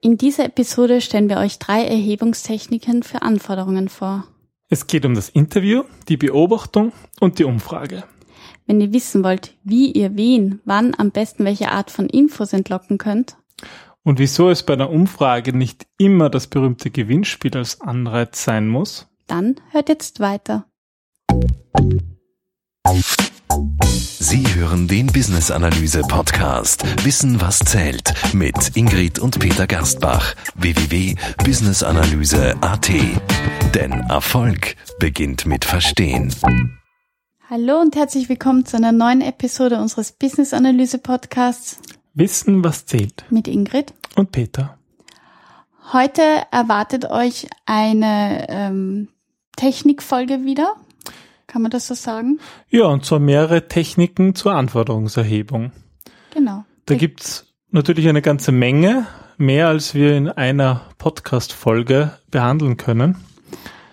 In dieser Episode stellen wir euch drei Erhebungstechniken für Anforderungen vor. Es geht um das Interview, die Beobachtung und die Umfrage. Wenn ihr wissen wollt, wie ihr wen, wann am besten welche Art von Infos entlocken könnt und wieso es bei einer Umfrage nicht immer das berühmte Gewinnspiel als Anreiz sein muss, dann hört jetzt weiter. Sie hören den Business Analyse Podcast Wissen was zählt mit Ingrid und Peter Gerstbach www.businessanalyse.at. Denn Erfolg beginnt mit Verstehen. Hallo und herzlich willkommen zu einer neuen Episode unseres Business Analyse Podcasts Wissen was zählt mit Ingrid und Peter. Heute erwartet euch eine ähm, Technikfolge wieder. Kann man das so sagen? Ja, und zwar mehrere Techniken zur Anforderungserhebung. Genau. Da gibt's natürlich eine ganze Menge, mehr als wir in einer Podcast-Folge behandeln können.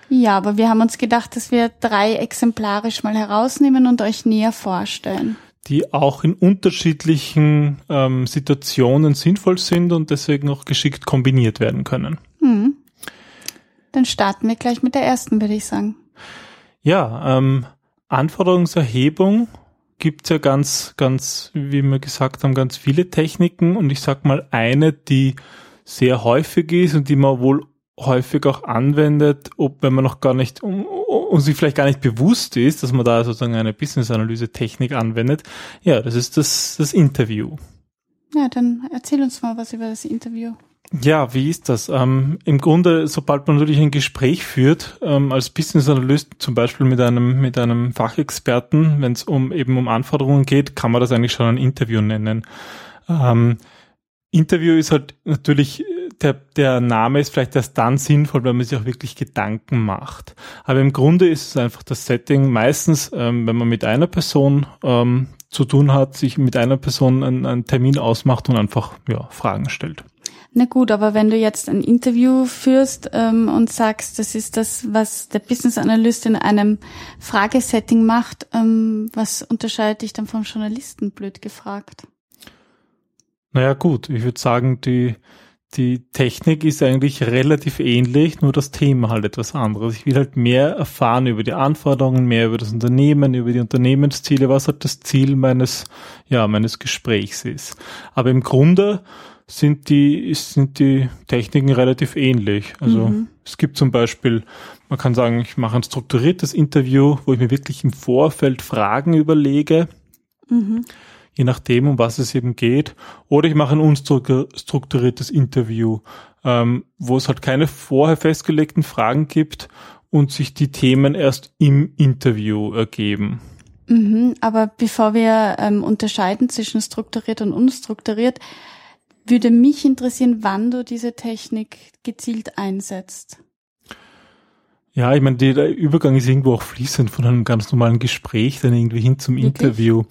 Ja, aber wir haben uns gedacht, dass wir drei exemplarisch mal herausnehmen und euch näher vorstellen. Die auch in unterschiedlichen ähm, Situationen sinnvoll sind und deswegen auch geschickt kombiniert werden können. Hm. Dann starten wir gleich mit der ersten, würde ich sagen. Ja, ähm, Anforderungserhebung gibt's ja ganz, ganz, wie wir gesagt haben, ganz viele Techniken und ich sag mal eine, die sehr häufig ist und die man wohl häufig auch anwendet, ob wenn man noch gar nicht und um, sich vielleicht gar nicht bewusst ist, dass man da sozusagen eine Business-Analyse-Technik anwendet. Ja, das ist das, das Interview. Ja, dann erzähl uns mal was über das Interview. Ja, wie ist das? Ähm, Im Grunde, sobald man natürlich ein Gespräch führt, ähm, als Business Analyst zum Beispiel mit einem, mit einem Fachexperten, wenn es um eben um Anforderungen geht, kann man das eigentlich schon ein Interview nennen. Ähm, Interview ist halt natürlich, der, der Name ist vielleicht erst dann sinnvoll, wenn man sich auch wirklich Gedanken macht. Aber im Grunde ist es einfach das Setting meistens, ähm, wenn man mit einer Person ähm, zu tun hat, sich mit einer Person einen, einen Termin ausmacht und einfach ja, Fragen stellt. Na gut, aber wenn du jetzt ein Interview führst ähm, und sagst, das ist das, was der Business Analyst in einem Fragesetting macht, ähm, was unterscheidet dich dann vom Journalisten, blöd gefragt? Naja gut, ich würde sagen, die, die Technik ist eigentlich relativ ähnlich, nur das Thema halt etwas anderes. Ich will halt mehr erfahren über die Anforderungen, mehr über das Unternehmen, über die Unternehmensziele, was halt das Ziel meines, ja, meines Gesprächs ist. Aber im Grunde sind die, sind die Techniken relativ ähnlich. Also mhm. es gibt zum Beispiel, man kann sagen, ich mache ein strukturiertes Interview, wo ich mir wirklich im Vorfeld Fragen überlege. Mhm. Je nachdem, um was es eben geht. Oder ich mache ein unstrukturiertes Interview, ähm, wo es halt keine vorher festgelegten Fragen gibt und sich die Themen erst im Interview ergeben. Mhm, aber bevor wir ähm, unterscheiden zwischen strukturiert und unstrukturiert, würde mich interessieren, wann du diese Technik gezielt einsetzt. Ja, ich meine, der Übergang ist irgendwo auch fließend von einem ganz normalen Gespräch dann irgendwie hin zum Wirklich? Interview.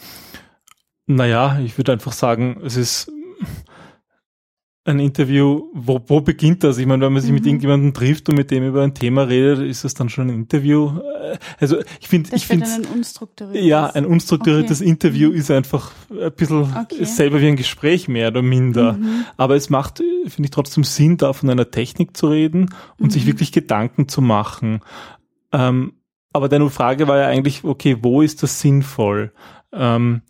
Naja, ich würde einfach sagen, es ist ein Interview, wo, wo beginnt das? Ich meine, wenn man sich mhm. mit irgendjemandem trifft und mit dem über ein Thema redet, ist das dann schon ein Interview? Also ich finde, ich finde, ein unstrukturiertes. ja, ein unstrukturiertes okay. Interview mhm. ist einfach ein bisschen okay. selber wie ein Gespräch mehr oder minder. Mhm. Aber es macht, finde ich, trotzdem Sinn, da von einer Technik zu reden und sich mhm. wirklich Gedanken zu machen. Ähm, aber deine Frage war ja eigentlich, okay, wo ist das sinnvoll? Ähm,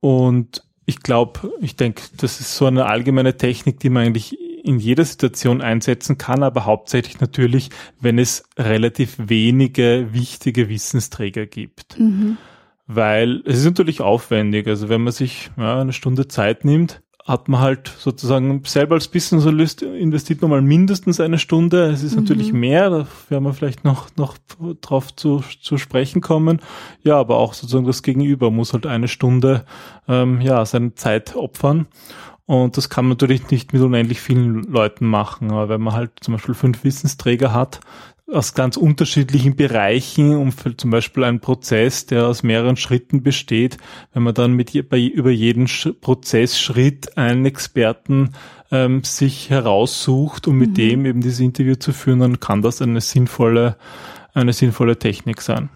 und ich glaube, ich denke, das ist so eine allgemeine Technik, die man eigentlich in jeder Situation einsetzen kann, aber hauptsächlich natürlich, wenn es relativ wenige wichtige Wissensträger gibt. Mhm. Weil es ist natürlich aufwendig. Also wenn man sich ja, eine Stunde Zeit nimmt, hat man halt sozusagen selber als Business Analyst investiert man mal mindestens eine Stunde. Es ist mhm. natürlich mehr, da werden wir vielleicht noch, noch drauf zu, zu sprechen kommen. Ja, aber auch sozusagen das Gegenüber muss halt eine Stunde, ähm, ja, seine Zeit opfern. Und das kann man natürlich nicht mit unendlich vielen Leuten machen. Aber wenn man halt zum Beispiel fünf Wissensträger hat, aus ganz unterschiedlichen Bereichen, um zum Beispiel einen Prozess, der aus mehreren Schritten besteht, wenn man dann mit bei, über jeden Sch Prozessschritt einen Experten ähm, sich heraussucht, um mit mhm. dem eben dieses Interview zu führen, dann kann das eine sinnvolle, eine sinnvolle Technik sein.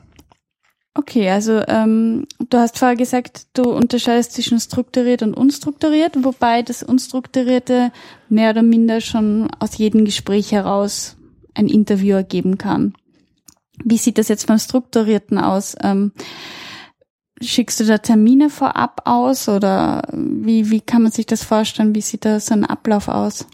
Okay, also ähm, du hast vorher gesagt, du unterscheidest zwischen strukturiert und unstrukturiert, wobei das Unstrukturierte mehr oder minder schon aus jedem Gespräch heraus ein Interview ergeben kann. Wie sieht das jetzt beim Strukturierten aus? Ähm, schickst du da Termine vorab aus oder wie, wie kann man sich das vorstellen? Wie sieht da so ein Ablauf aus?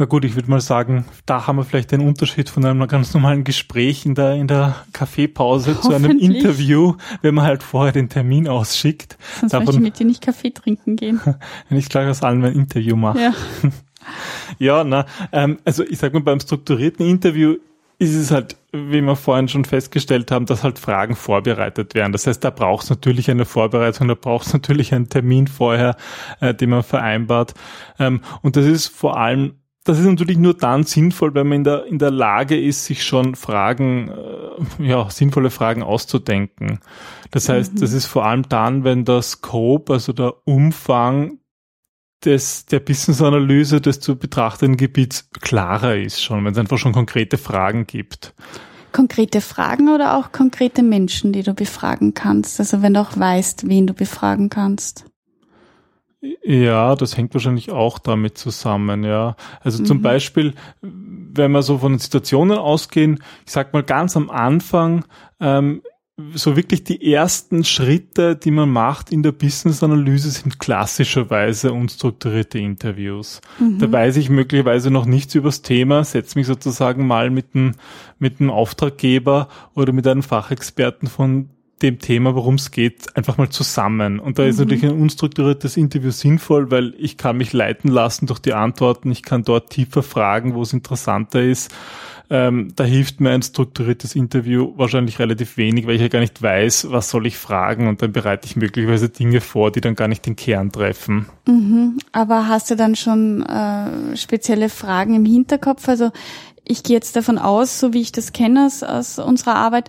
Na gut, ich würde mal sagen, da haben wir vielleicht den Unterschied von einem ganz normalen Gespräch in der, in der Kaffeepause zu einem Interview, wenn man halt vorher den Termin ausschickt. Sonst Davon, möchte ich mit dir nicht Kaffee trinken gehen. wenn ich gleich aus allem ein Interview mache. Ja, ja na, ähm, also ich sag mal, beim strukturierten Interview ist es halt, wie wir vorhin schon festgestellt haben, dass halt Fragen vorbereitet werden. Das heißt, da braucht es natürlich eine Vorbereitung, da braucht es natürlich einen Termin vorher, äh, den man vereinbart. Ähm, und das ist vor allem das ist natürlich nur dann sinnvoll, wenn man in der, in der Lage ist, sich schon Fragen, äh, ja, sinnvolle Fragen auszudenken. Das heißt, mhm. das ist vor allem dann, wenn der Scope, also der Umfang des, der Business-Analyse des zu betrachtenden Gebiets klarer ist schon, wenn es einfach schon konkrete Fragen gibt. Konkrete Fragen oder auch konkrete Menschen, die du befragen kannst? Also wenn du auch weißt, wen du befragen kannst. Ja, das hängt wahrscheinlich auch damit zusammen, ja. Also mhm. zum Beispiel, wenn wir so von Situationen ausgehen, ich sag mal ganz am Anfang, ähm, so wirklich die ersten Schritte, die man macht in der Business-Analyse, sind klassischerweise unstrukturierte Interviews. Mhm. Da weiß ich möglicherweise noch nichts übers Thema, setze mich sozusagen mal mit einem, mit Auftraggeber oder mit einem Fachexperten von dem Thema, worum es geht, einfach mal zusammen. Und da ist mhm. natürlich ein unstrukturiertes Interview sinnvoll, weil ich kann mich leiten lassen durch die Antworten, ich kann dort tiefer fragen, wo es interessanter ist. Ähm, da hilft mir ein strukturiertes Interview wahrscheinlich relativ wenig, weil ich ja gar nicht weiß, was soll ich fragen und dann bereite ich möglicherweise Dinge vor, die dann gar nicht den Kern treffen. Mhm. Aber hast du dann schon äh, spezielle Fragen im Hinterkopf? Also ich gehe jetzt davon aus, so wie ich das kenne aus, unserer Arbeit,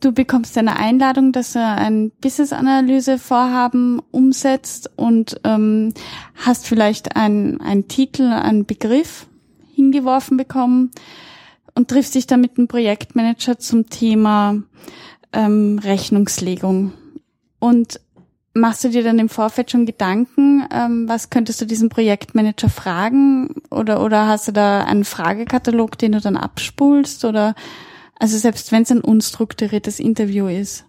Du bekommst eine Einladung, dass er ein Business-Analyse-Vorhaben umsetzt und ähm, hast vielleicht einen Titel, einen Begriff hingeworfen bekommen und triffst dich dann mit dem Projektmanager zum Thema ähm, Rechnungslegung. Und machst du dir dann im Vorfeld schon Gedanken, ähm, was könntest du diesem Projektmanager fragen? Oder, oder hast du da einen Fragekatalog, den du dann abspulst? Oder also selbst wenn es ein unstrukturiertes Interview ist.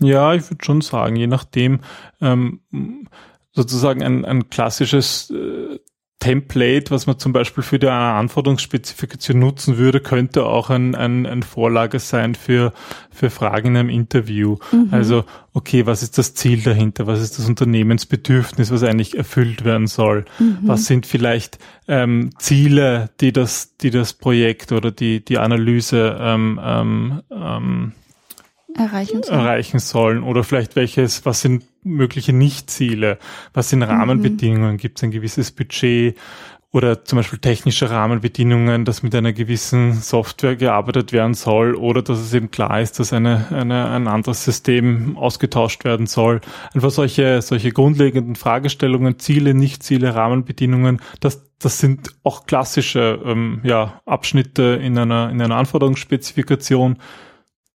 Ja, ich würde schon sagen, je nachdem, ähm, sozusagen ein, ein klassisches äh, Template, was man zum Beispiel für die Anforderungsspezifikation nutzen würde, könnte auch ein, ein, ein Vorlage sein für, für Fragen in einem Interview. Mhm. Also, okay, was ist das Ziel dahinter? Was ist das Unternehmensbedürfnis, was eigentlich erfüllt werden soll? Mhm. Was sind vielleicht ähm, Ziele, die das, die das Projekt oder die, die Analyse ähm, ähm, ähm erreichen sollen. erreichen sollen oder vielleicht welches, was sind mögliche Nichtziele, was sind. Rahmenbedingungen, mhm. gibt es ein gewisses Budget oder zum Beispiel technische Rahmenbedingungen, dass mit einer gewissen Software gearbeitet werden soll oder dass es eben klar ist, dass eine, eine, ein anderes System ausgetauscht werden soll. Einfach solche, solche grundlegenden Fragestellungen, Ziele, Nichtziele, Rahmenbedingungen, das, das sind auch klassische ähm, ja, Abschnitte in einer, in einer Anforderungsspezifikation,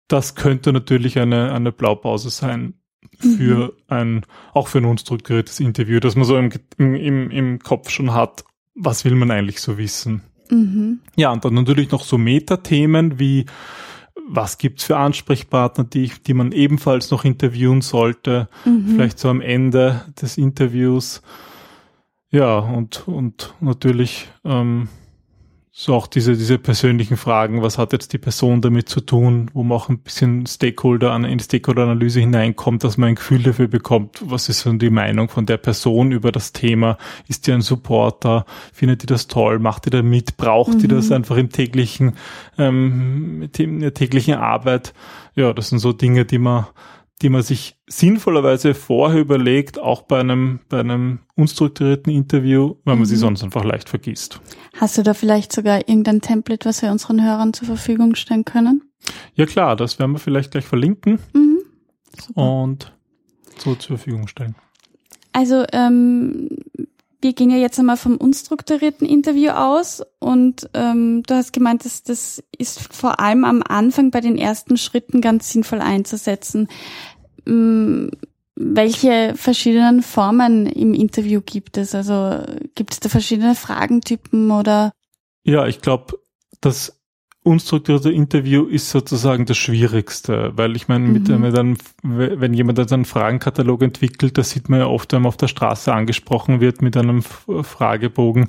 das könnte natürlich eine, eine Blaupause sein für mhm. ein, auch für ein unstrukturiertes Interview, dass man so im, im, im Kopf schon hat, was will man eigentlich so wissen. Mhm. Ja, und dann natürlich noch so Metathemen wie, was gibt's für Ansprechpartner, die, die man ebenfalls noch interviewen sollte, mhm. vielleicht so am Ende des Interviews. Ja, und, und natürlich, ähm, so auch diese, diese persönlichen Fragen, was hat jetzt die Person damit zu tun, wo man auch ein bisschen Stakeholder an, in Stakeholder-Analyse hineinkommt, dass man ein Gefühl dafür bekommt, was ist so die Meinung von der Person über das Thema, ist die ein Supporter, findet die das toll, macht die da mit, braucht mhm. die das einfach im täglichen, ähm, in der täglichen Arbeit, ja, das sind so Dinge, die man die man sich sinnvollerweise vorher überlegt, auch bei einem, bei einem unstrukturierten Interview, weil man mhm. sie sonst einfach leicht vergisst. Hast du da vielleicht sogar irgendein Template, was wir unseren Hörern zur Verfügung stellen können? Ja klar, das werden wir vielleicht gleich verlinken mhm. und so zur Verfügung stellen. Also ähm, wir gehen ja jetzt einmal vom unstrukturierten Interview aus und ähm, du hast gemeint, dass das ist vor allem am Anfang bei den ersten Schritten ganz sinnvoll einzusetzen. Ähm, welche verschiedenen Formen im Interview gibt es? Also gibt es da verschiedene Fragentypen oder? Ja, ich glaube, das unstrukturierte Interview ist sozusagen das Schwierigste, weil ich meine, mit, mhm. dann, wenn jemand einen Fragenkatalog entwickelt, das sieht man ja oft, wenn man auf der Straße angesprochen wird mit einem Fragebogen,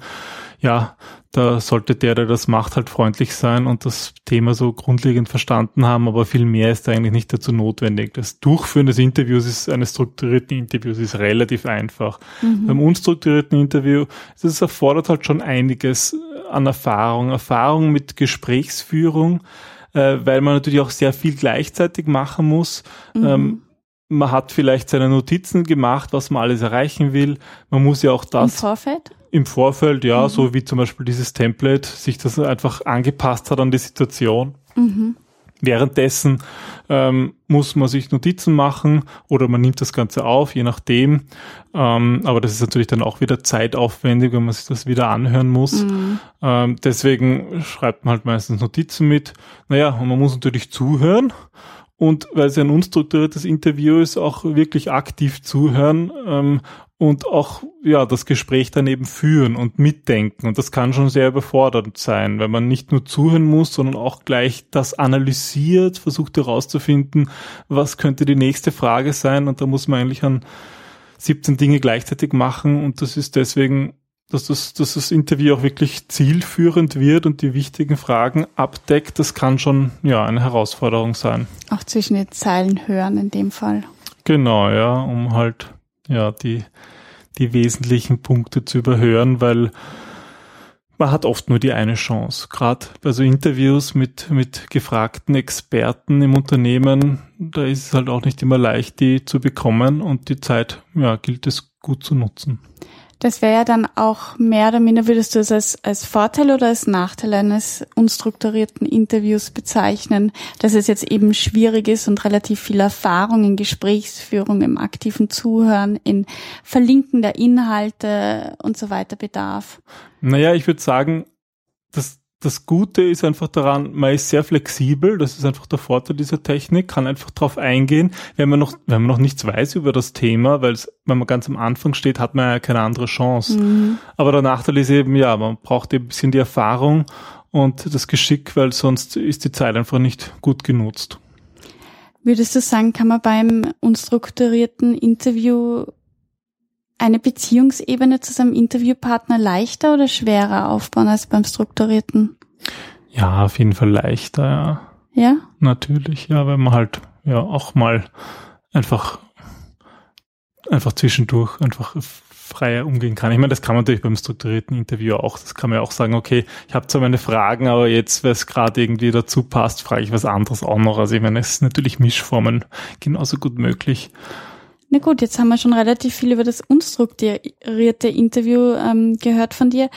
ja, da sollte der, der das macht, halt freundlich sein und das Thema so grundlegend verstanden haben, aber viel mehr ist eigentlich nicht dazu notwendig. Das Durchführen des Interviews ist, eines strukturierten Interviews ist relativ einfach. Mhm. Beim unstrukturierten Interview, das erfordert halt schon einiges an Erfahrung, Erfahrung mit Gesprächsführung, äh, weil man natürlich auch sehr viel gleichzeitig machen muss. Mhm. Ähm, man hat vielleicht seine Notizen gemacht, was man alles erreichen will. Man muss ja auch das. Im Vorfeld? Im Vorfeld, ja, mhm. so wie zum Beispiel dieses Template, sich das einfach angepasst hat an die Situation. Mhm. Währenddessen ähm, muss man sich Notizen machen oder man nimmt das Ganze auf, je nachdem. Ähm, aber das ist natürlich dann auch wieder zeitaufwendig, wenn man sich das wieder anhören muss. Mhm. Ähm, deswegen schreibt man halt meistens Notizen mit. Naja, und man muss natürlich zuhören und weil es ein unstrukturiertes Interview ist, auch wirklich aktiv zuhören ähm, und auch ja das Gespräch daneben führen und mitdenken. Und das kann schon sehr überfordernd sein, wenn man nicht nur zuhören muss, sondern auch gleich das analysiert, versucht herauszufinden, was könnte die nächste Frage sein. Und da muss man eigentlich an 17 Dinge gleichzeitig machen. Und das ist deswegen dass das, dass das Interview auch wirklich zielführend wird und die wichtigen Fragen abdeckt, das kann schon ja eine Herausforderung sein. Auch zwischen den Zeilen hören in dem Fall. Genau, ja, um halt ja die die wesentlichen Punkte zu überhören, weil man hat oft nur die eine Chance. Gerade bei so Interviews mit, mit gefragten Experten im Unternehmen, da ist es halt auch nicht immer leicht, die zu bekommen und die Zeit, ja, gilt es gut zu nutzen. Das wäre ja dann auch mehr oder minder, würdest du es als, als Vorteil oder als Nachteil eines unstrukturierten Interviews bezeichnen, dass es jetzt eben schwierig ist und relativ viel Erfahrung in Gesprächsführung, im aktiven Zuhören, in Verlinken der Inhalte und so weiter bedarf? Naja, ich würde sagen, das, das Gute ist einfach daran, man ist sehr flexibel, das ist einfach der Vorteil dieser Technik, kann einfach drauf eingehen, wenn man noch, wenn man noch nichts weiß über das Thema, weil es, wenn man ganz am Anfang steht, hat man ja keine andere Chance. Mhm. Aber der Nachteil ist eben, ja, man braucht eben ein bisschen die Erfahrung und das Geschick, weil sonst ist die Zeit einfach nicht gut genutzt. Würdest du sagen, kann man beim unstrukturierten Interview eine Beziehungsebene zu seinem Interviewpartner leichter oder schwerer aufbauen als beim strukturierten? Ja, auf jeden Fall leichter, ja. Ja? Natürlich, ja, weil man halt ja auch mal einfach einfach zwischendurch einfach freier umgehen kann. Ich meine, das kann man natürlich beim strukturierten Interview auch. Das kann man ja auch sagen, okay, ich habe zwar meine Fragen, aber jetzt, weil es gerade irgendwie dazu passt, frage ich was anderes auch noch. Also ich meine, es ist natürlich Mischformen genauso gut möglich. Na gut, jetzt haben wir schon relativ viel über das unstrukturierte Interview ähm, gehört von dir.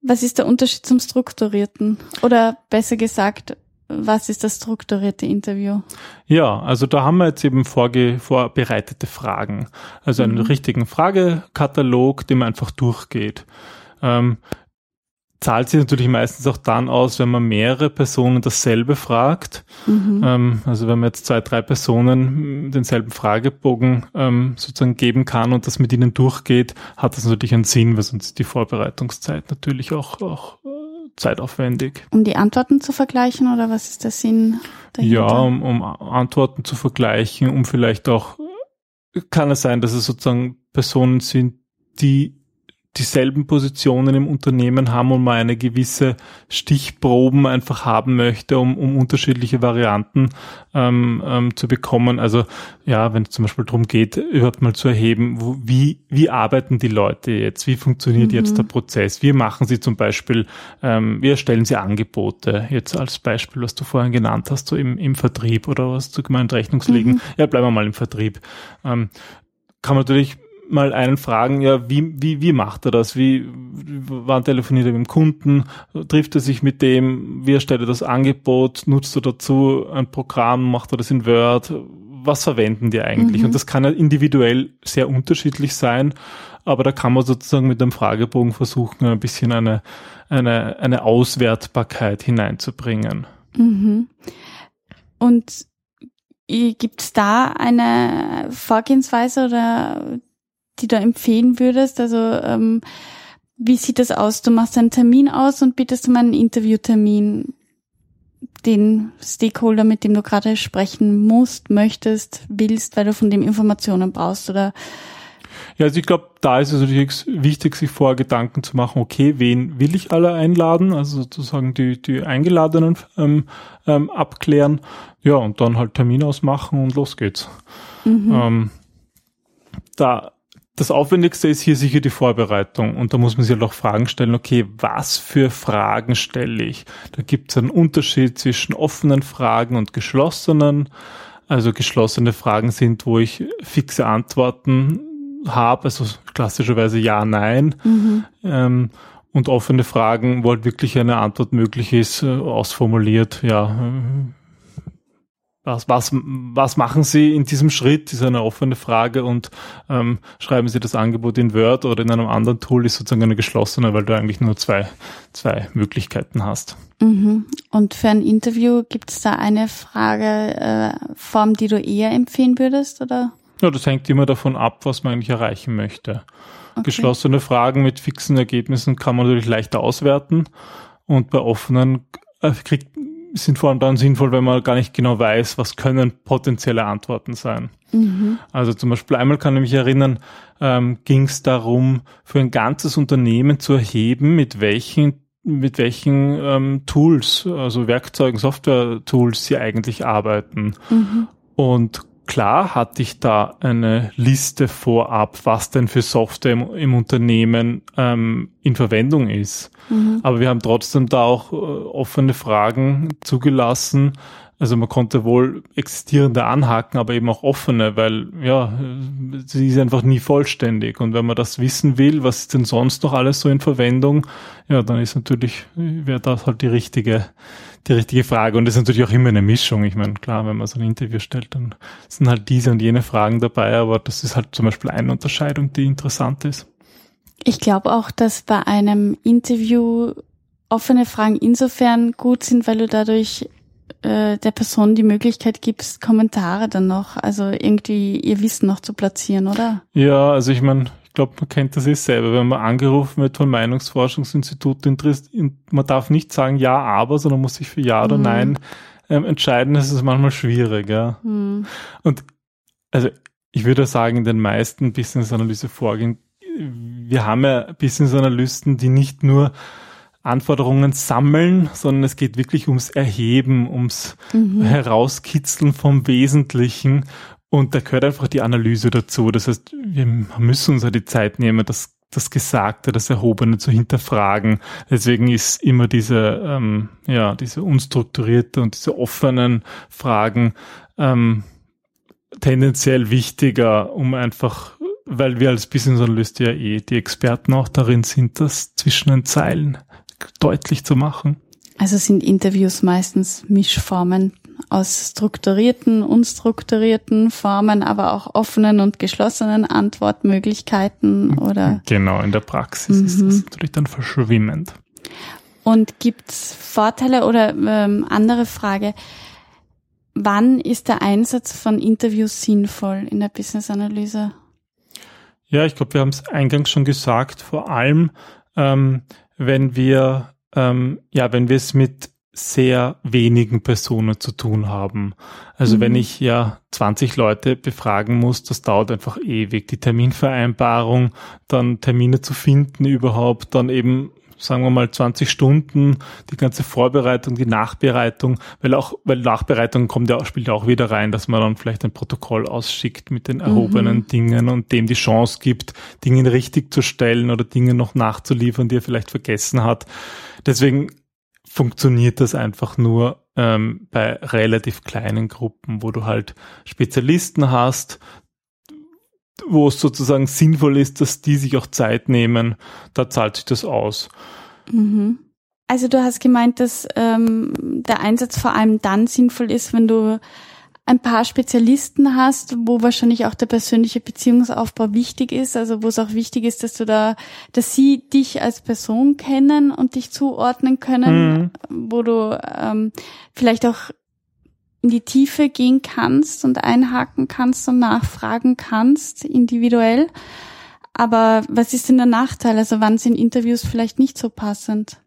Was ist der Unterschied zum strukturierten? Oder besser gesagt, was ist das strukturierte Interview? Ja, also da haben wir jetzt eben vorge vorbereitete Fragen. Also einen mhm. richtigen Fragekatalog, den man einfach durchgeht. Ähm, zahlt sich natürlich meistens auch dann aus, wenn man mehrere Personen dasselbe fragt. Mhm. Ähm, also wenn man jetzt zwei, drei Personen denselben Fragebogen ähm, sozusagen geben kann und das mit ihnen durchgeht, hat das natürlich einen Sinn, weil sonst ist die Vorbereitungszeit natürlich auch, auch äh, zeitaufwendig. Um die Antworten zu vergleichen oder was ist der Sinn dahinter? Ja, um, um Antworten zu vergleichen, um vielleicht auch, kann es sein, dass es sozusagen Personen sind, die dieselben Positionen im Unternehmen haben und man eine gewisse Stichproben einfach haben möchte, um, um unterschiedliche Varianten ähm, ähm, zu bekommen. Also ja, wenn es zum Beispiel darum geht, überhaupt mal zu erheben, wo, wie, wie arbeiten die Leute jetzt, wie funktioniert mhm. jetzt der Prozess, wie machen sie zum Beispiel, ähm, wie erstellen sie Angebote, jetzt als Beispiel, was du vorhin genannt hast, so im, im Vertrieb oder was du gemeint Rechnungslegen. Mhm. Ja, bleiben wir mal im Vertrieb. Ähm, kann man natürlich mal einen fragen, ja, wie, wie, wie macht er das? Wie, wann telefoniert er mit dem Kunden? Trifft er sich mit dem? Wie erstellt er das Angebot? Nutzt er dazu ein Programm? Macht er das in Word? was verwenden die eigentlich? Mhm. Und das kann ja individuell sehr unterschiedlich sein, aber da kann man sozusagen mit dem Fragebogen versuchen, ein bisschen eine, eine, eine Auswertbarkeit hineinzubringen. Mhm. Und gibt es da eine Vorgehensweise oder die du empfehlen würdest? Also ähm, wie sieht das aus? Du machst einen Termin aus und bietest um einen Interviewtermin den Stakeholder, mit dem du gerade sprechen musst, möchtest, willst, weil du von dem Informationen brauchst oder ja, also ich glaube, da ist es natürlich wichtig, sich vorher Gedanken zu machen, okay, wen will ich alle einladen, also sozusagen die, die Eingeladenen ähm, ähm, abklären, ja, und dann halt Termin ausmachen und los geht's. Mhm. Ähm, da das Aufwendigste ist hier sicher die Vorbereitung und da muss man sich halt auch Fragen stellen, okay, was für Fragen stelle ich? Da gibt es einen Unterschied zwischen offenen Fragen und geschlossenen. Also geschlossene Fragen sind, wo ich fixe Antworten habe, also klassischerweise ja, nein. Mhm. Ähm, und offene Fragen, wo halt wirklich eine Antwort möglich ist, äh, ausformuliert, ja, was, was, was machen Sie in diesem Schritt, ist eine offene Frage und ähm, schreiben Sie das Angebot in Word oder in einem anderen Tool, ist sozusagen eine geschlossene, weil du eigentlich nur zwei, zwei Möglichkeiten hast. Mhm. Und für ein Interview gibt es da eine Frageform, äh, die du eher empfehlen würdest, oder? Ja, das hängt immer davon ab, was man eigentlich erreichen möchte. Okay. Geschlossene Fragen mit fixen Ergebnissen kann man natürlich leichter auswerten und bei offenen äh, kriegt sind vor allem dann sinnvoll, wenn man gar nicht genau weiß, was können potenzielle Antworten sein. Mhm. Also zum Beispiel einmal kann ich mich erinnern, ähm, ging es darum, für ein ganzes Unternehmen zu erheben, mit welchen mit welchen ähm, Tools, also Werkzeugen, Software-Tools sie eigentlich arbeiten. Mhm. Und klar hatte ich da eine Liste vorab, was denn für Software im, im Unternehmen ähm, in Verwendung ist. Mhm. Aber wir haben trotzdem da auch äh, offene Fragen zugelassen. Also man konnte wohl existierende anhaken, aber eben auch offene, weil ja, sie ist einfach nie vollständig. Und wenn man das wissen will, was ist denn sonst noch alles so in Verwendung, ja, dann ist natürlich, wäre das halt die richtige die richtige Frage. Und das ist natürlich auch immer eine Mischung. Ich meine, klar, wenn man so ein Interview stellt, dann sind halt diese und jene Fragen dabei, aber das ist halt zum Beispiel eine Unterscheidung, die interessant ist. Ich glaube auch, dass bei einem Interview offene Fragen insofern gut sind, weil du dadurch äh, der Person die Möglichkeit gibst, Kommentare dann noch, also irgendwie ihr Wissen noch zu platzieren, oder? Ja, also ich meine, ich glaube, man kennt das eh selber, wenn man angerufen wird von Meinungsforschungsinstituten, man darf nicht sagen ja, aber, sondern muss sich für ja oder mhm. nein ähm, entscheiden. Das ist manchmal schwierig. Ja. Mhm. Und also ich würde sagen, in den meisten Business-Analyse-Vorgängen, wir haben ja Business-Analysten, die nicht nur Anforderungen sammeln, sondern es geht wirklich ums Erheben, ums mhm. Herauskitzeln vom Wesentlichen und da gehört einfach die Analyse dazu. Das heißt, wir müssen uns ja die Zeit nehmen, das, das Gesagte, das Erhobene zu hinterfragen. Deswegen ist immer diese, ähm, ja, diese unstrukturierte und diese offenen Fragen ähm, tendenziell wichtiger, um einfach, weil wir als Business Analyst ja eh die Experten auch darin sind, das zwischen den Zeilen deutlich zu machen. Also sind Interviews meistens Mischformen aus strukturierten, unstrukturierten Formen, aber auch offenen und geschlossenen Antwortmöglichkeiten oder? Genau, in der Praxis mhm. ist das mhm. natürlich dann verschwimmend. Und gibt's Vorteile oder ähm, andere Frage? Wann ist der Einsatz von Interviews sinnvoll in der Business-Analyse? Ja, ich glaube, wir haben es eingangs schon gesagt, vor allem ähm, wenn wir ähm, ja, wenn wir es mit sehr wenigen Personen zu tun haben. Also mhm. wenn ich ja 20 Leute befragen muss, das dauert einfach ewig. Die Terminvereinbarung, dann Termine zu finden überhaupt, dann eben sagen wir mal 20 Stunden, die ganze Vorbereitung, die Nachbereitung, weil auch, weil Nachbereitung kommt ja, spielt ja auch wieder rein, dass man dann vielleicht ein Protokoll ausschickt mit den erhobenen mhm. Dingen und dem die Chance gibt, Dinge richtig zu stellen oder Dinge noch nachzuliefern, die er vielleicht vergessen hat. Deswegen funktioniert das einfach nur ähm, bei relativ kleinen Gruppen, wo du halt Spezialisten hast, wo es sozusagen sinnvoll ist, dass die sich auch Zeit nehmen, da zahlt sich das aus. Mhm. Also du hast gemeint, dass ähm, der Einsatz vor allem dann sinnvoll ist, wenn du ein paar Spezialisten hast, wo wahrscheinlich auch der persönliche Beziehungsaufbau wichtig ist, also wo es auch wichtig ist, dass du da, dass sie dich als Person kennen und dich zuordnen können, mhm. wo du ähm, vielleicht auch in die Tiefe gehen kannst und einhaken kannst und nachfragen kannst, individuell. Aber was ist denn der Nachteil? Also wann sind Interviews vielleicht nicht so passend?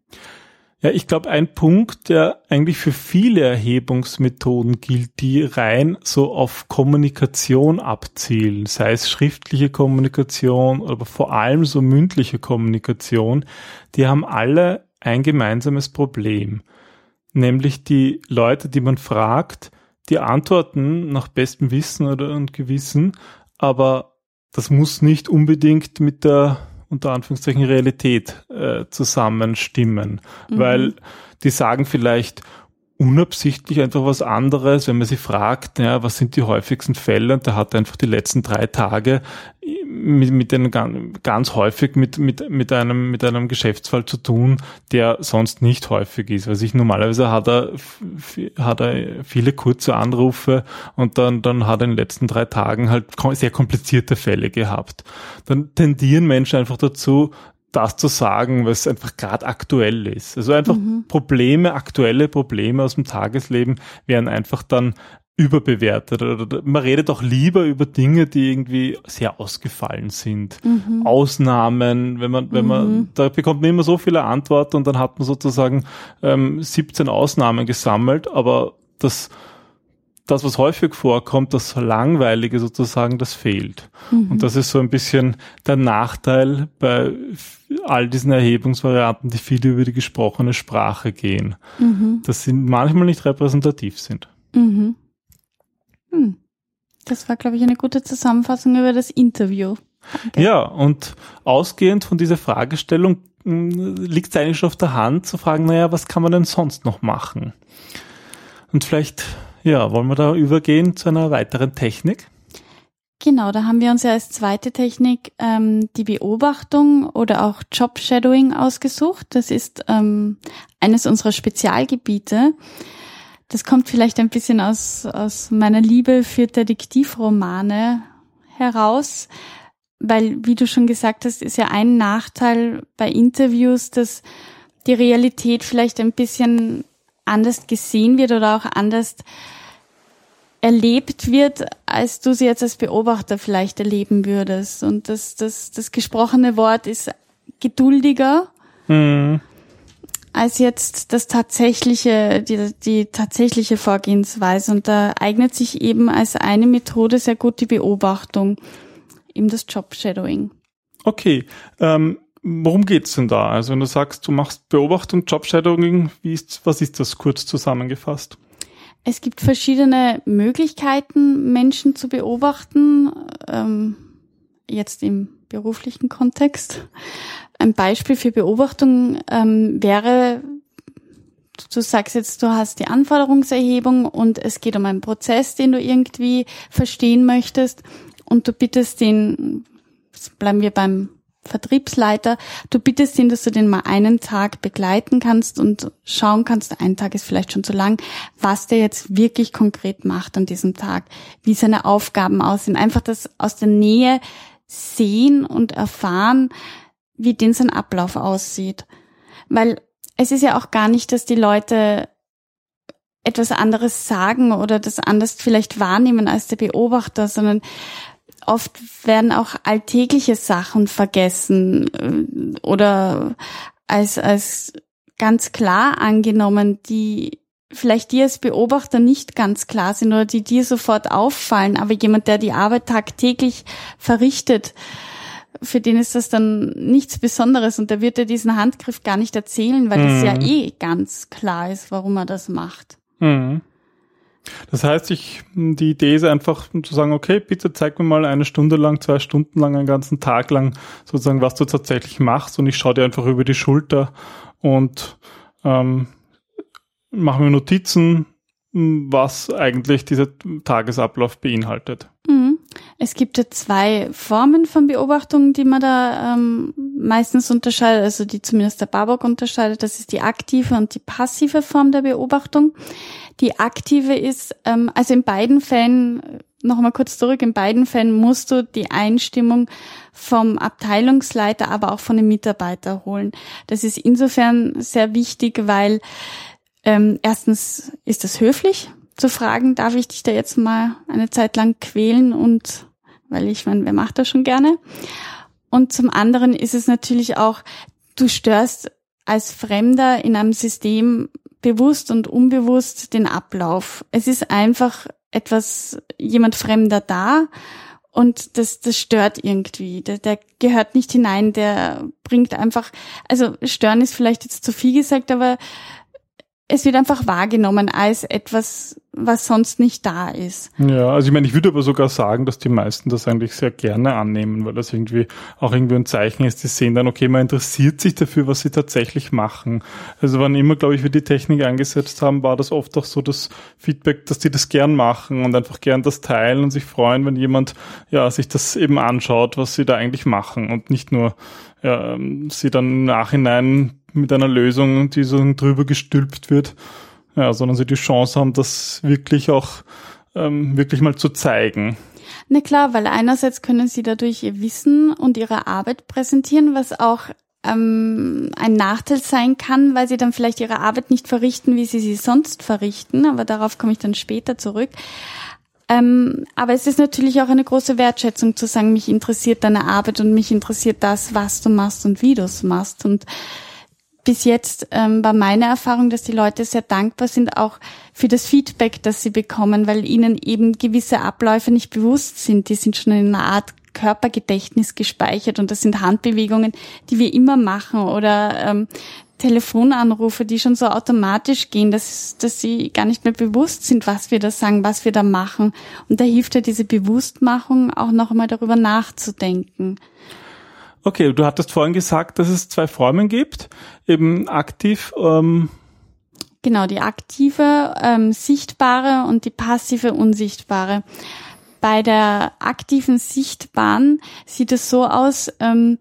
Ja, ich glaube, ein Punkt, der eigentlich für viele Erhebungsmethoden gilt, die rein so auf Kommunikation abzielen, sei es schriftliche Kommunikation, aber vor allem so mündliche Kommunikation, die haben alle ein gemeinsames Problem. Nämlich die Leute, die man fragt, die antworten nach bestem Wissen oder und Gewissen, aber das muss nicht unbedingt mit der unter Anführungszeichen Realität äh, zusammenstimmen, mhm. weil die sagen vielleicht unabsichtlich einfach was anderes, wenn man sie fragt, ja, was sind die häufigsten Fälle und der hat einfach die letzten drei Tage mit, mit einem ganz häufig mit, mit, mit einem, mit einem Geschäftsfall zu tun, der sonst nicht häufig ist. Weil sich normalerweise hat er, hat er viele kurze Anrufe und dann, dann hat er in den letzten drei Tagen halt sehr komplizierte Fälle gehabt. Dann tendieren Menschen einfach dazu, das zu sagen, was einfach gerade aktuell ist. Also einfach mhm. Probleme, aktuelle Probleme aus dem Tagesleben werden einfach dann überbewertet oder man redet auch lieber über Dinge, die irgendwie sehr ausgefallen sind. Mhm. Ausnahmen, wenn man, wenn mhm. man, da bekommt man immer so viele Antworten und dann hat man sozusagen ähm, 17 Ausnahmen gesammelt, aber das, das, was häufig vorkommt, das Langweilige sozusagen, das fehlt. Mhm. Und das ist so ein bisschen der Nachteil bei all diesen Erhebungsvarianten, die viel über die gesprochene Sprache gehen, mhm. dass sie manchmal nicht repräsentativ sind. Mhm. Hm. Das war, glaube ich, eine gute Zusammenfassung über das Interview. Danke. Ja, und ausgehend von dieser Fragestellung hm, liegt es eigentlich schon auf der Hand zu fragen, naja, was kann man denn sonst noch machen? Und vielleicht, ja, wollen wir da übergehen zu einer weiteren Technik? Genau, da haben wir uns ja als zweite Technik ähm, die Beobachtung oder auch Job Shadowing ausgesucht. Das ist ähm, eines unserer Spezialgebiete. Das kommt vielleicht ein bisschen aus, aus meiner Liebe für Detektivromane heraus, weil, wie du schon gesagt hast, ist ja ein Nachteil bei Interviews, dass die Realität vielleicht ein bisschen anders gesehen wird oder auch anders erlebt wird, als du sie jetzt als Beobachter vielleicht erleben würdest. Und das, das, das gesprochene Wort ist geduldiger. Mhm als jetzt das tatsächliche, die, die tatsächliche Vorgehensweise. Und da eignet sich eben als eine Methode sehr gut die Beobachtung, eben das Job-Shadowing. Okay, ähm, worum geht's denn da? Also wenn du sagst, du machst Beobachtung, Job-Shadowing, wie ist, was ist das kurz zusammengefasst? Es gibt verschiedene Möglichkeiten, Menschen zu beobachten, ähm, jetzt im beruflichen Kontext. Ein Beispiel für Beobachtung ähm, wäre, du sagst jetzt, du hast die Anforderungserhebung und es geht um einen Prozess, den du irgendwie verstehen möchtest und du bittest den, bleiben wir beim Vertriebsleiter, du bittest ihn, dass du den mal einen Tag begleiten kannst und schauen kannst, ein Tag ist vielleicht schon zu lang, was der jetzt wirklich konkret macht an diesem Tag, wie seine Aufgaben aussehen. Einfach das aus der Nähe sehen und erfahren, wie denn sein Ablauf aussieht. Weil es ist ja auch gar nicht, dass die Leute etwas anderes sagen oder das anders vielleicht wahrnehmen als der Beobachter, sondern oft werden auch alltägliche Sachen vergessen äh, oder als, als ganz klar angenommen, die vielleicht dir als Beobachter nicht ganz klar sind oder die dir sofort auffallen, aber jemand, der die Arbeit tagtäglich verrichtet, für den ist das dann nichts Besonderes und der wird dir diesen Handgriff gar nicht erzählen, weil es mhm. ja eh ganz klar ist, warum er das macht. Mhm. Das heißt, ich, die Idee ist einfach zu sagen, okay, bitte zeig mir mal eine Stunde lang, zwei Stunden lang, einen ganzen Tag lang sozusagen, was du tatsächlich machst und ich schaue dir einfach über die Schulter und ähm, mache mir Notizen, was eigentlich dieser Tagesablauf beinhaltet. Mhm. Es gibt ja zwei Formen von Beobachtungen, die man da ähm, meistens unterscheidet, also die zumindest der Babok unterscheidet. Das ist die aktive und die passive Form der Beobachtung. Die aktive ist, ähm, also in beiden Fällen, noch mal kurz zurück, in beiden Fällen musst du die Einstimmung vom Abteilungsleiter, aber auch von den Mitarbeiter holen. Das ist insofern sehr wichtig, weil ähm, erstens ist es höflich, zu fragen, darf ich dich da jetzt mal eine Zeit lang quälen und weil ich meine, wer macht das schon gerne? Und zum anderen ist es natürlich auch, du störst als Fremder in einem System bewusst und unbewusst den Ablauf. Es ist einfach etwas, jemand Fremder da und das, das stört irgendwie. Der, der gehört nicht hinein, der bringt einfach, also stören ist vielleicht jetzt zu viel gesagt, aber es wird einfach wahrgenommen als etwas, was sonst nicht da ist. Ja, also ich meine, ich würde aber sogar sagen, dass die meisten das eigentlich sehr gerne annehmen, weil das irgendwie auch irgendwie ein Zeichen ist, die sehen dann, okay, man interessiert sich dafür, was sie tatsächlich machen. Also wann immer, glaube ich, wir die Technik eingesetzt haben, war das oft auch so das Feedback, dass die das gern machen und einfach gern das teilen und sich freuen, wenn jemand ja sich das eben anschaut, was sie da eigentlich machen und nicht nur ja, sie dann im Nachhinein mit einer Lösung, die so drüber gestülpt wird, ja, sondern sie die Chance haben, das wirklich auch ähm, wirklich mal zu zeigen. Na klar, weil einerseits können sie dadurch ihr Wissen und ihre Arbeit präsentieren, was auch ähm, ein Nachteil sein kann, weil sie dann vielleicht ihre Arbeit nicht verrichten, wie sie sie sonst verrichten. Aber darauf komme ich dann später zurück. Ähm, aber es ist natürlich auch eine große Wertschätzung zu sagen, mich interessiert deine Arbeit und mich interessiert das, was du machst und wie du es machst. Und bis jetzt ähm, war meine Erfahrung, dass die Leute sehr dankbar sind, auch für das Feedback, das sie bekommen, weil ihnen eben gewisse Abläufe nicht bewusst sind. Die sind schon in einer Art Körpergedächtnis gespeichert und das sind Handbewegungen, die wir immer machen oder ähm, Telefonanrufe, die schon so automatisch gehen, dass, dass sie gar nicht mehr bewusst sind, was wir da sagen, was wir da machen. Und da hilft ja diese Bewusstmachung auch noch einmal darüber nachzudenken. Okay, du hattest vorhin gesagt, dass es zwei Formen gibt, eben aktiv. Ähm genau, die aktive, ähm, sichtbare und die passive, unsichtbare. Bei der aktiven, sichtbaren sieht es so aus, ähm,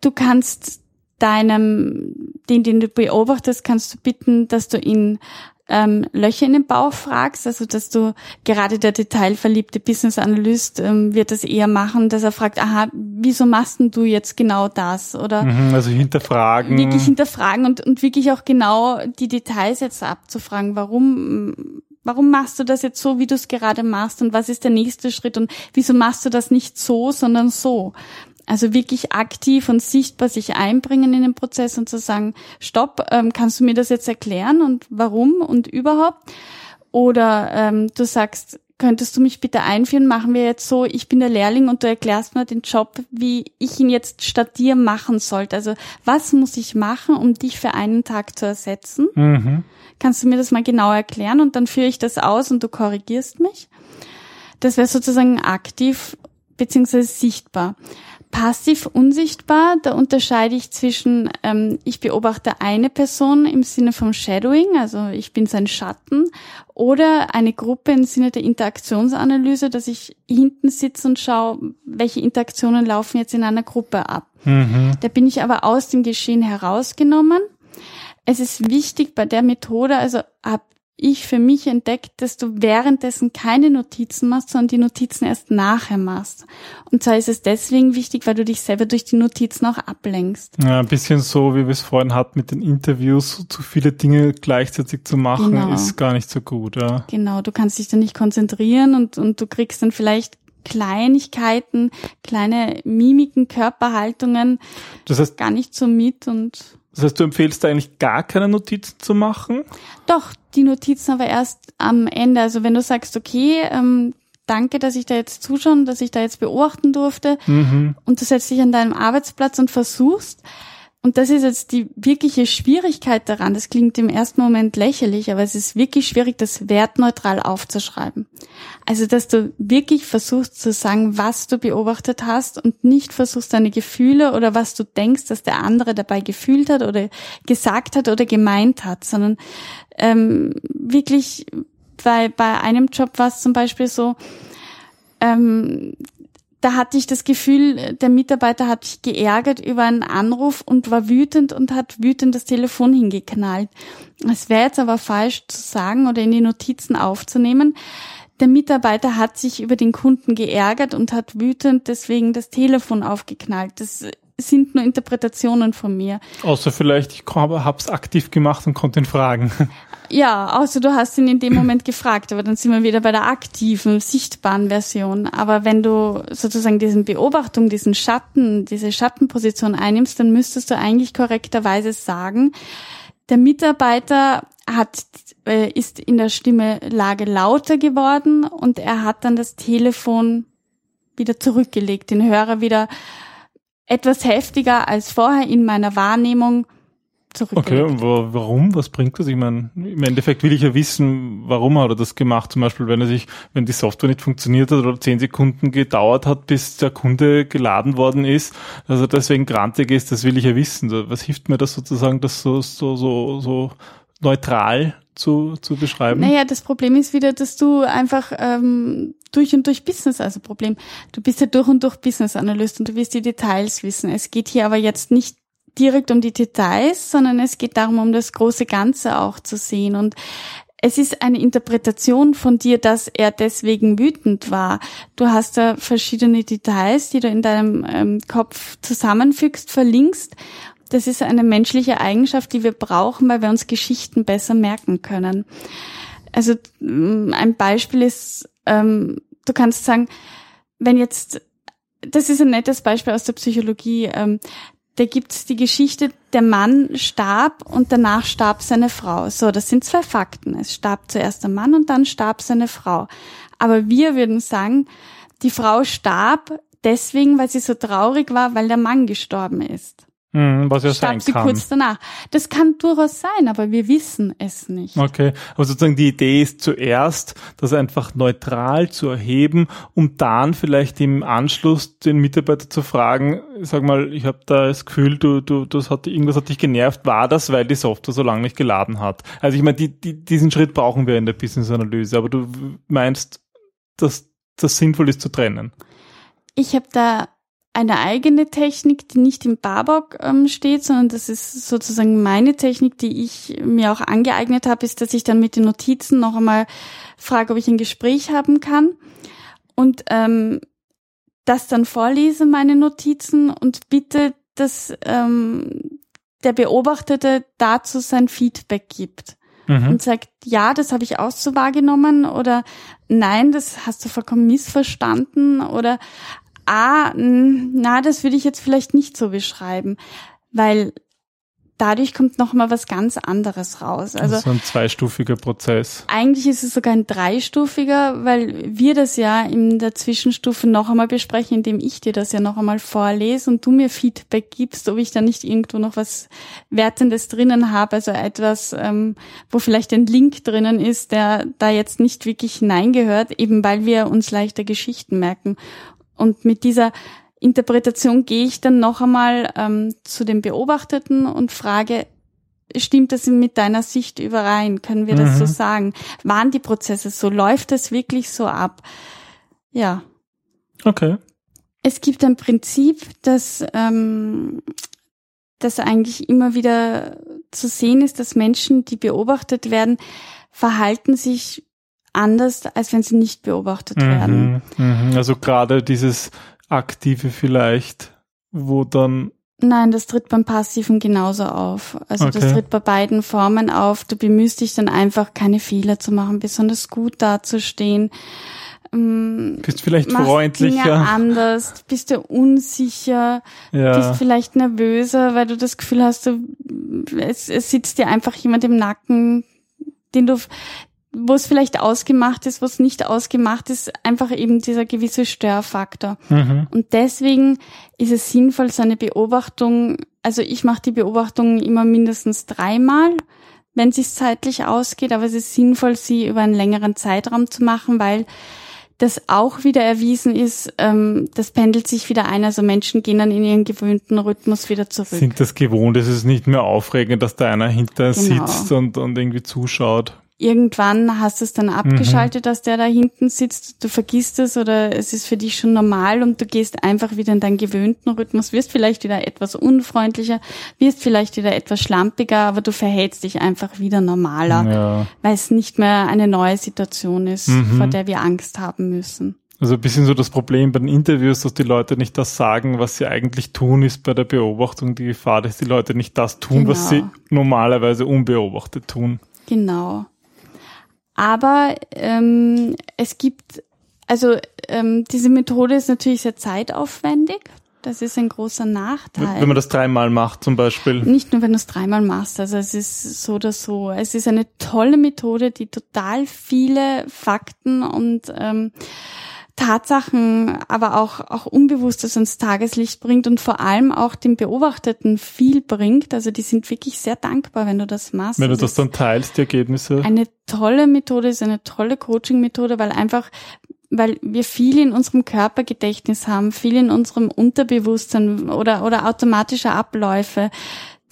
du kannst deinem, den, den du beobachtest, kannst du bitten, dass du ihn ähm, Löcher in den Bauch fragst, also dass du gerade der detailverliebte Business Analyst ähm, wird das eher machen, dass er fragt, aha, wieso machst denn du jetzt genau das? Oder mhm, also hinterfragen. Wirklich hinterfragen und, und wirklich auch genau die Details jetzt abzufragen, warum warum machst du das jetzt so, wie du es gerade machst und was ist der nächste Schritt und wieso machst du das nicht so, sondern so? Also wirklich aktiv und sichtbar sich einbringen in den Prozess und zu sagen, stopp, ähm, kannst du mir das jetzt erklären und warum und überhaupt? Oder ähm, du sagst, könntest du mich bitte einführen? Machen wir jetzt so, ich bin der Lehrling und du erklärst mir den Job, wie ich ihn jetzt statt dir machen sollte. Also was muss ich machen, um dich für einen Tag zu ersetzen? Mhm. Kannst du mir das mal genau erklären und dann führe ich das aus und du korrigierst mich? Das wäre sozusagen aktiv beziehungsweise sichtbar. Passiv unsichtbar, da unterscheide ich zwischen, ähm, ich beobachte eine Person im Sinne vom Shadowing, also ich bin sein Schatten, oder eine Gruppe im Sinne der Interaktionsanalyse, dass ich hinten sitze und schaue, welche Interaktionen laufen jetzt in einer Gruppe ab. Mhm. Da bin ich aber aus dem Geschehen herausgenommen. Es ist wichtig bei der Methode, also ab ich für mich entdeckt, dass du währenddessen keine Notizen machst, sondern die Notizen erst nachher machst. Und zwar ist es deswegen wichtig, weil du dich selber durch die Notizen auch ablenkst. Ja, ein bisschen so, wie wir es vorhin hatten mit den Interviews, zu viele Dinge gleichzeitig zu machen, genau. ist gar nicht so gut. Ja. Genau, du kannst dich dann nicht konzentrieren und, und du kriegst dann vielleicht Kleinigkeiten, kleine Mimiken, Körperhaltungen, das heißt, gar nicht so mit und das heißt, du empfehlst eigentlich gar keine Notizen zu machen? Doch, die Notizen aber erst am Ende. Also wenn du sagst, okay, ähm, danke, dass ich da jetzt zuschauen, dass ich da jetzt beobachten durfte mhm. und du setzt dich an deinem Arbeitsplatz und versuchst, und das ist jetzt die wirkliche Schwierigkeit daran. Das klingt im ersten Moment lächerlich, aber es ist wirklich schwierig, das wertneutral aufzuschreiben. Also, dass du wirklich versuchst zu sagen, was du beobachtet hast und nicht versuchst, deine Gefühle oder was du denkst, dass der andere dabei gefühlt hat oder gesagt hat oder gemeint hat, sondern ähm, wirklich, bei, bei einem Job war es zum Beispiel so, ähm, da hatte ich das Gefühl, der Mitarbeiter hat sich geärgert über einen Anruf und war wütend und hat wütend das Telefon hingeknallt. Es wäre jetzt aber falsch zu sagen oder in die Notizen aufzunehmen. Der Mitarbeiter hat sich über den Kunden geärgert und hat wütend deswegen das Telefon aufgeknallt. Das sind nur Interpretationen von mir. Außer vielleicht, ich habe es aktiv gemacht und konnte ihn fragen. Ja, außer du hast ihn in dem Moment gefragt, aber dann sind wir wieder bei der aktiven, sichtbaren Version. Aber wenn du sozusagen diesen Beobachtung, diesen Schatten, diese Schattenposition einnimmst, dann müsstest du eigentlich korrekterweise sagen, der Mitarbeiter hat, äh, ist in der Stimmelage lauter geworden und er hat dann das Telefon wieder zurückgelegt, den Hörer wieder etwas heftiger als vorher in meiner Wahrnehmung. Okay, und warum? Was bringt das? Ich meine, im Endeffekt will ich ja wissen, warum hat er das gemacht? Zum Beispiel, wenn er sich, wenn die Software nicht funktioniert hat oder zehn Sekunden gedauert hat, bis der Kunde geladen worden ist, dass er deswegen grantig ist, das will ich ja wissen. Was hilft mir das sozusagen, das so, so, so, so neutral zu, zu beschreiben? Naja, das Problem ist wieder, dass du einfach ähm, durch und durch Business, also Problem, du bist ja durch und durch Business Analyst und du wirst die Details wissen. Es geht hier aber jetzt nicht direkt um die Details, sondern es geht darum, um das große Ganze auch zu sehen. Und es ist eine Interpretation von dir, dass er deswegen wütend war. Du hast da verschiedene Details, die du in deinem ähm, Kopf zusammenfügst, verlinkst. Das ist eine menschliche Eigenschaft, die wir brauchen, weil wir uns Geschichten besser merken können. Also mm, ein Beispiel ist, ähm, du kannst sagen, wenn jetzt, das ist ein nettes Beispiel aus der Psychologie, ähm, da gibt's die Geschichte, der Mann starb und danach starb seine Frau. So, das sind zwei Fakten. Es starb zuerst der Mann und dann starb seine Frau. Aber wir würden sagen, die Frau starb deswegen, weil sie so traurig war, weil der Mann gestorben ist. Mhm, was ja starb sie kurz danach. Das kann durchaus sein, aber wir wissen es nicht. Okay, aber sozusagen die Idee ist zuerst, das einfach neutral zu erheben, um dann vielleicht im Anschluss den Mitarbeiter zu fragen, sag mal, ich habe da das Gefühl, du, du, das hat irgendwas hat dich genervt, war das, weil die Software so lange nicht geladen hat? Also ich meine, die, die, diesen Schritt brauchen wir in der Business-Analyse, aber du meinst, dass das sinnvoll ist zu trennen? Ich habe da eine eigene Technik, die nicht im Barbock ähm, steht, sondern das ist sozusagen meine Technik, die ich mir auch angeeignet habe, ist, dass ich dann mit den Notizen noch einmal frage, ob ich ein Gespräch haben kann und ähm, das dann vorlese, meine Notizen und bitte, dass ähm, der Beobachtete dazu sein Feedback gibt mhm. und sagt, ja, das habe ich auch so wahrgenommen oder nein, das hast du vollkommen missverstanden oder ah, na, das würde ich jetzt vielleicht nicht so beschreiben, weil dadurch kommt noch mal was ganz anderes raus. Also so ein zweistufiger Prozess. Eigentlich ist es sogar ein dreistufiger, weil wir das ja in der Zwischenstufe noch einmal besprechen, indem ich dir das ja noch einmal vorlese und du mir Feedback gibst, ob ich da nicht irgendwo noch was Wertendes drinnen habe, also etwas, ähm, wo vielleicht ein Link drinnen ist, der da jetzt nicht wirklich hineingehört, eben weil wir uns leichter Geschichten merken. Und mit dieser Interpretation gehe ich dann noch einmal ähm, zu den Beobachteten und frage, stimmt das mit deiner Sicht überein? Können wir das mhm. so sagen? Waren die Prozesse so? Läuft das wirklich so ab? Ja. Okay. Es gibt ein Prinzip, das, ähm, das eigentlich immer wieder zu sehen ist, dass Menschen, die beobachtet werden, verhalten sich anders, als wenn sie nicht beobachtet mhm, werden. Mhm. Also gerade dieses Aktive vielleicht, wo dann Nein, das tritt beim Passiven genauso auf. Also okay. das tritt bei beiden Formen auf. Du bemühst dich dann einfach, keine Fehler zu machen, besonders gut dazustehen. Ähm, bist vielleicht freundlicher. Dinge anders, bist du unsicher, ja. bist vielleicht nervöser, weil du das Gefühl hast, du, es, es sitzt dir einfach jemand im Nacken, den du, wo es vielleicht ausgemacht ist, wo es nicht ausgemacht ist, einfach eben dieser gewisse Störfaktor. Mhm. Und deswegen ist es sinnvoll, so eine Beobachtung, also ich mache die Beobachtung immer mindestens dreimal, wenn es sich zeitlich ausgeht, aber es ist sinnvoll, sie über einen längeren Zeitraum zu machen, weil das auch wieder erwiesen ist, ähm, das pendelt sich wieder ein. Also Menschen gehen dann in ihren gewöhnten Rhythmus wieder zurück. Sind das gewohnt? Es ist nicht mehr aufregend, dass da einer hinter genau. sitzt und, und irgendwie zuschaut. Irgendwann hast du es dann abgeschaltet, mhm. dass der da hinten sitzt, du vergisst es oder es ist für dich schon normal und du gehst einfach wieder in deinen gewöhnten Rhythmus, wirst vielleicht wieder etwas unfreundlicher, wirst vielleicht wieder etwas schlampiger, aber du verhältst dich einfach wieder normaler, ja. weil es nicht mehr eine neue Situation ist, mhm. vor der wir Angst haben müssen. Also ein bisschen so das Problem bei den Interviews, dass die Leute nicht das sagen, was sie eigentlich tun, ist bei der Beobachtung die Gefahr, dass die Leute nicht das tun, genau. was sie normalerweise unbeobachtet tun. Genau. Aber ähm, es gibt, also ähm, diese Methode ist natürlich sehr zeitaufwendig. Das ist ein großer Nachteil. Wenn man das dreimal macht zum Beispiel. Nicht nur, wenn du es dreimal machst. Also es ist so oder so. Es ist eine tolle Methode, die total viele Fakten und ähm, Tatsachen, aber auch, auch Unbewusstes ans Tageslicht bringt und vor allem auch den Beobachteten viel bringt. Also die sind wirklich sehr dankbar, wenn du das machst. Wenn du das, das dann teilst, die Ergebnisse. Eine tolle Methode ist eine tolle Coaching-Methode, weil einfach, weil wir viel in unserem Körpergedächtnis haben, viel in unserem Unterbewusstsein oder, oder automatische Abläufe.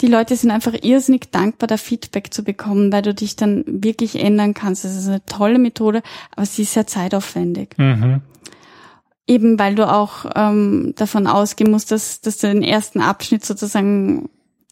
Die Leute sind einfach irrsinnig dankbar, da Feedback zu bekommen, weil du dich dann wirklich ändern kannst. Das ist eine tolle Methode, aber sie ist sehr zeitaufwendig. Mhm. Eben weil du auch ähm, davon ausgehen musst, dass, dass du den ersten Abschnitt sozusagen,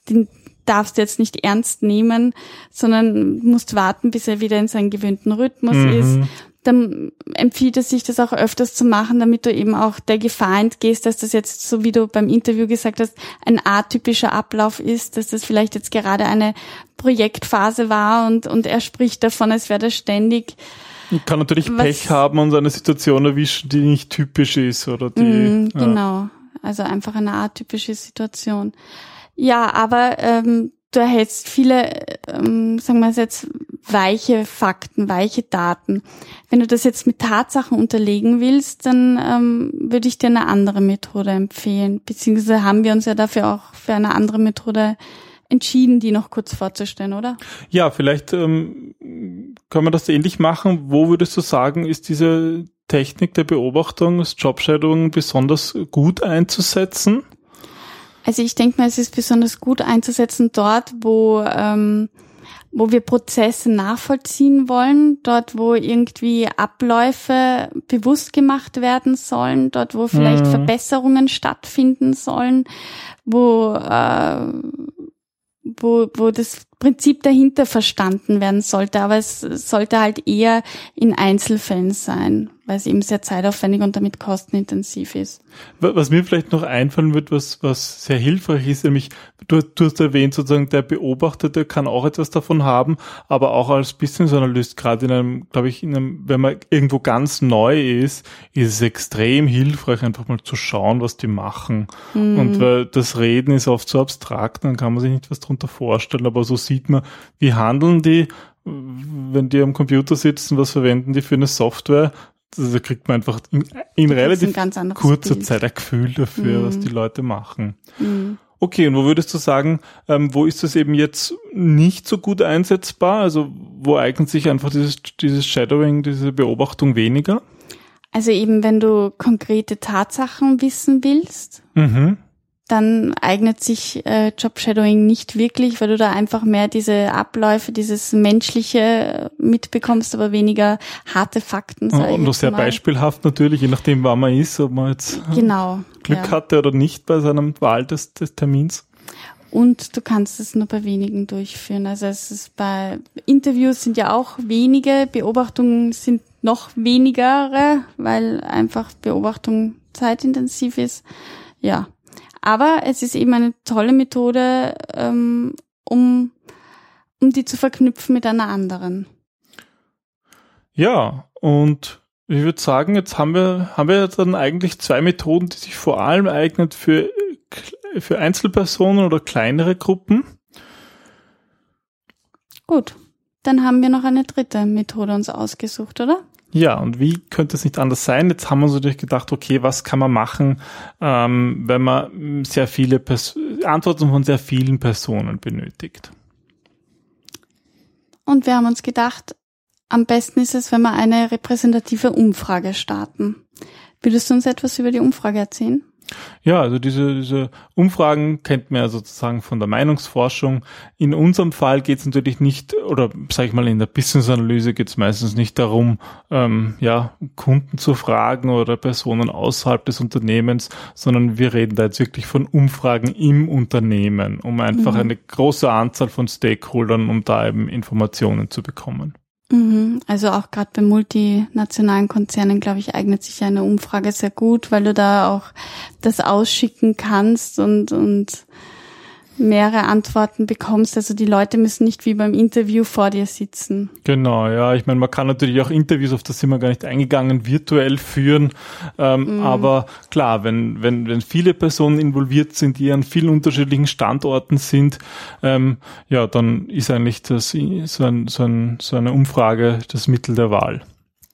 den darfst du jetzt nicht ernst nehmen, sondern musst warten, bis er wieder in seinen gewöhnten Rhythmus mhm. ist. Dann empfiehlt es sich, das auch öfters zu machen, damit du eben auch der Gefahr entgehst, dass das jetzt, so wie du beim Interview gesagt hast, ein atypischer Ablauf ist, dass das vielleicht jetzt gerade eine Projektphase war und, und er spricht davon, als wäre das ständig kann natürlich Was, Pech haben und eine Situation erwischen, die nicht typisch ist oder die. Mm, ja. Genau, also einfach eine atypische Situation. Ja, aber ähm, du erhältst viele, ähm, sagen wir jetzt, weiche Fakten, weiche Daten. Wenn du das jetzt mit Tatsachen unterlegen willst, dann ähm, würde ich dir eine andere Methode empfehlen. Beziehungsweise haben wir uns ja dafür auch für eine andere Methode entschieden, die noch kurz vorzustellen, oder? Ja, vielleicht ähm, können wir das ähnlich machen. Wo würdest du sagen, ist diese Technik der Beobachtung, das Jobshadowing besonders gut einzusetzen? Also ich denke mal, es ist besonders gut einzusetzen dort, wo ähm, wo wir Prozesse nachvollziehen wollen, dort wo irgendwie Abläufe bewusst gemacht werden sollen, dort wo vielleicht mhm. Verbesserungen stattfinden sollen, wo äh, wo, wo das Prinzip dahinter verstanden werden sollte, aber es sollte halt eher in Einzelfällen sein, weil es eben sehr zeitaufwendig und damit kostenintensiv ist. Was mir vielleicht noch einfallen wird, was, was sehr hilfreich ist, nämlich, du, du hast erwähnt, sozusagen, der Beobachtete kann auch etwas davon haben, aber auch als Business Analyst, gerade in einem, glaube ich, in einem, wenn man irgendwo ganz neu ist, ist es extrem hilfreich, einfach mal zu schauen, was die machen. Mhm. Und weil das Reden ist oft so abstrakt, dann kann man sich nicht was darunter vorstellen, aber so sieht man, wie handeln die, wenn die am Computer sitzen, was verwenden die für eine Software? Also da kriegt man einfach in, in relativ ein kurzer Bild. Zeit ein Gefühl dafür, mhm. was die Leute machen. Mhm. Okay, und wo würdest du sagen, ähm, wo ist das eben jetzt nicht so gut einsetzbar? Also wo eignet sich einfach dieses, dieses Shadowing, diese Beobachtung weniger? Also eben, wenn du konkrete Tatsachen wissen willst, mhm dann eignet sich äh, Jobshadowing nicht wirklich, weil du da einfach mehr diese Abläufe, dieses Menschliche mitbekommst, aber weniger harte Fakten. Sag und noch sehr mal. beispielhaft natürlich, je nachdem, wann man ist, ob man jetzt genau, Glück ja. hatte oder nicht bei seinem Wahl des, des Termins. Und du kannst es nur bei wenigen durchführen. Also es ist bei Interviews sind ja auch wenige, Beobachtungen sind noch wenigere, weil einfach Beobachtung zeitintensiv ist. Ja, aber es ist eben eine tolle Methode, ähm, um, um die zu verknüpfen mit einer anderen. Ja, und ich würde sagen, jetzt haben wir, haben wir dann eigentlich zwei Methoden, die sich vor allem eignen für, für Einzelpersonen oder kleinere Gruppen. Gut, dann haben wir noch eine dritte Methode uns ausgesucht, oder? Ja, und wie könnte es nicht anders sein? Jetzt haben wir uns natürlich gedacht, okay, was kann man machen, ähm, wenn man sehr viele Pers Antworten von sehr vielen Personen benötigt? Und wir haben uns gedacht, am besten ist es, wenn wir eine repräsentative Umfrage starten. Würdest du uns etwas über die Umfrage erzählen? Ja, also diese, diese Umfragen kennt man ja sozusagen von der Meinungsforschung. In unserem Fall geht es natürlich nicht, oder sage ich mal, in der Business-Analyse geht es meistens nicht darum, ähm, ja, Kunden zu fragen oder Personen außerhalb des Unternehmens, sondern wir reden da jetzt wirklich von Umfragen im Unternehmen, um einfach mhm. eine große Anzahl von Stakeholdern, um da eben Informationen zu bekommen. Mhm. Also auch gerade bei multinationalen Konzernen, glaube ich, eignet sich eine Umfrage sehr gut, weil du da auch das ausschicken kannst und, und mehrere Antworten bekommst. Also die Leute müssen nicht wie beim Interview vor dir sitzen. Genau, ja. Ich meine, man kann natürlich auch Interviews, auf das sind wir gar nicht eingegangen, virtuell führen. Ähm, mm. Aber klar, wenn, wenn, wenn viele Personen involviert sind, die an vielen unterschiedlichen Standorten sind, ähm, ja, dann ist eigentlich das, so, ein, so, ein, so eine Umfrage das Mittel der Wahl.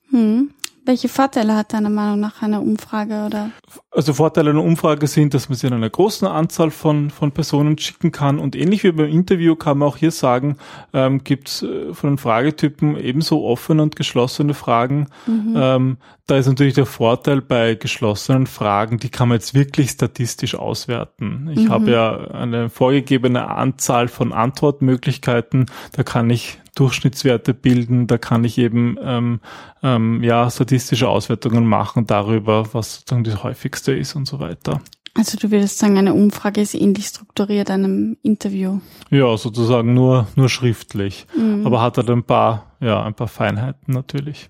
Hm. Welche Vorteile hat deiner Meinung nach eine Umfrage oder? Also Vorteile einer Umfrage sind, dass man sie in einer großen Anzahl von, von Personen schicken kann und ähnlich wie beim Interview kann man auch hier sagen, ähm, gibt es äh, von den Fragetypen ebenso offene und geschlossene Fragen. Mhm. Ähm, da ist natürlich der Vorteil bei geschlossenen Fragen, die kann man jetzt wirklich statistisch auswerten. Ich mhm. habe ja eine vorgegebene Anzahl von Antwortmöglichkeiten, da kann ich Durchschnittswerte bilden, da kann ich eben ähm, ähm, ja statistische Auswertungen machen darüber, was sozusagen das häufigste ist und so weiter. Also du würdest sagen, eine Umfrage ist ähnlich strukturiert einem Interview. Ja, sozusagen nur nur schriftlich, mhm. aber hat halt ein paar ja ein paar Feinheiten natürlich.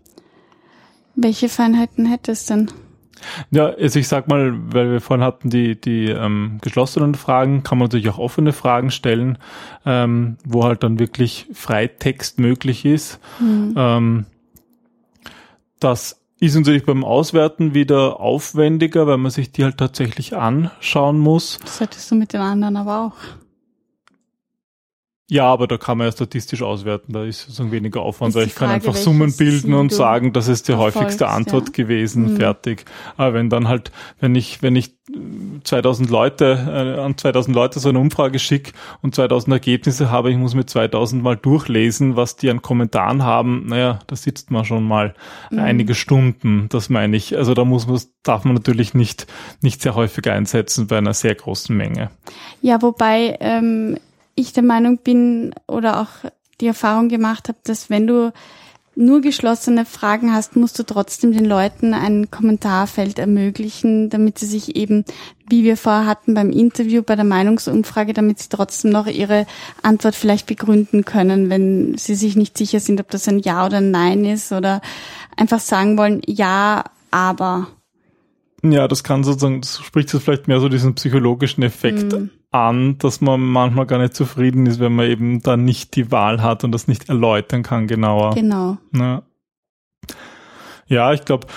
Welche Feinheiten hätte es denn? Ja, also ich sag mal, weil wir vorhin hatten die, die ähm, geschlossenen Fragen, kann man natürlich auch offene Fragen stellen, ähm, wo halt dann wirklich Freitext möglich ist. Mhm. Ähm, das ist natürlich beim Auswerten wieder aufwendiger, weil man sich die halt tatsächlich anschauen muss. Das hättest du mit den anderen aber auch. Ja, aber da kann man ja statistisch auswerten, da ist sozusagen weniger Aufwand, weil ich Frage, kann einfach Summen bilden und sagen, das ist die häufigste Antwort ja. gewesen, mhm. fertig. Aber wenn dann halt, wenn ich, wenn ich 2000 Leute, äh, an 2000 Leute so eine Umfrage schicke und 2000 Ergebnisse habe, ich muss mir 2000 mal durchlesen, was die an Kommentaren haben, naja, da sitzt man schon mal mhm. einige Stunden, das meine ich. Also da muss man, darf man natürlich nicht, nicht sehr häufig einsetzen bei einer sehr großen Menge. Ja, wobei, ähm, ich der Meinung bin oder auch die Erfahrung gemacht habe, dass wenn du nur geschlossene Fragen hast, musst du trotzdem den Leuten ein Kommentarfeld ermöglichen, damit sie sich eben, wie wir vorher hatten beim Interview, bei der Meinungsumfrage, damit sie trotzdem noch ihre Antwort vielleicht begründen können, wenn sie sich nicht sicher sind, ob das ein Ja oder ein Nein ist oder einfach sagen wollen, ja, aber. Ja, das kann sozusagen, das spricht jetzt vielleicht mehr so diesen psychologischen Effekt mm an, dass man manchmal gar nicht zufrieden ist, wenn man eben dann nicht die Wahl hat und das nicht erläutern kann genauer. Genau. Ja, ja ich glaube,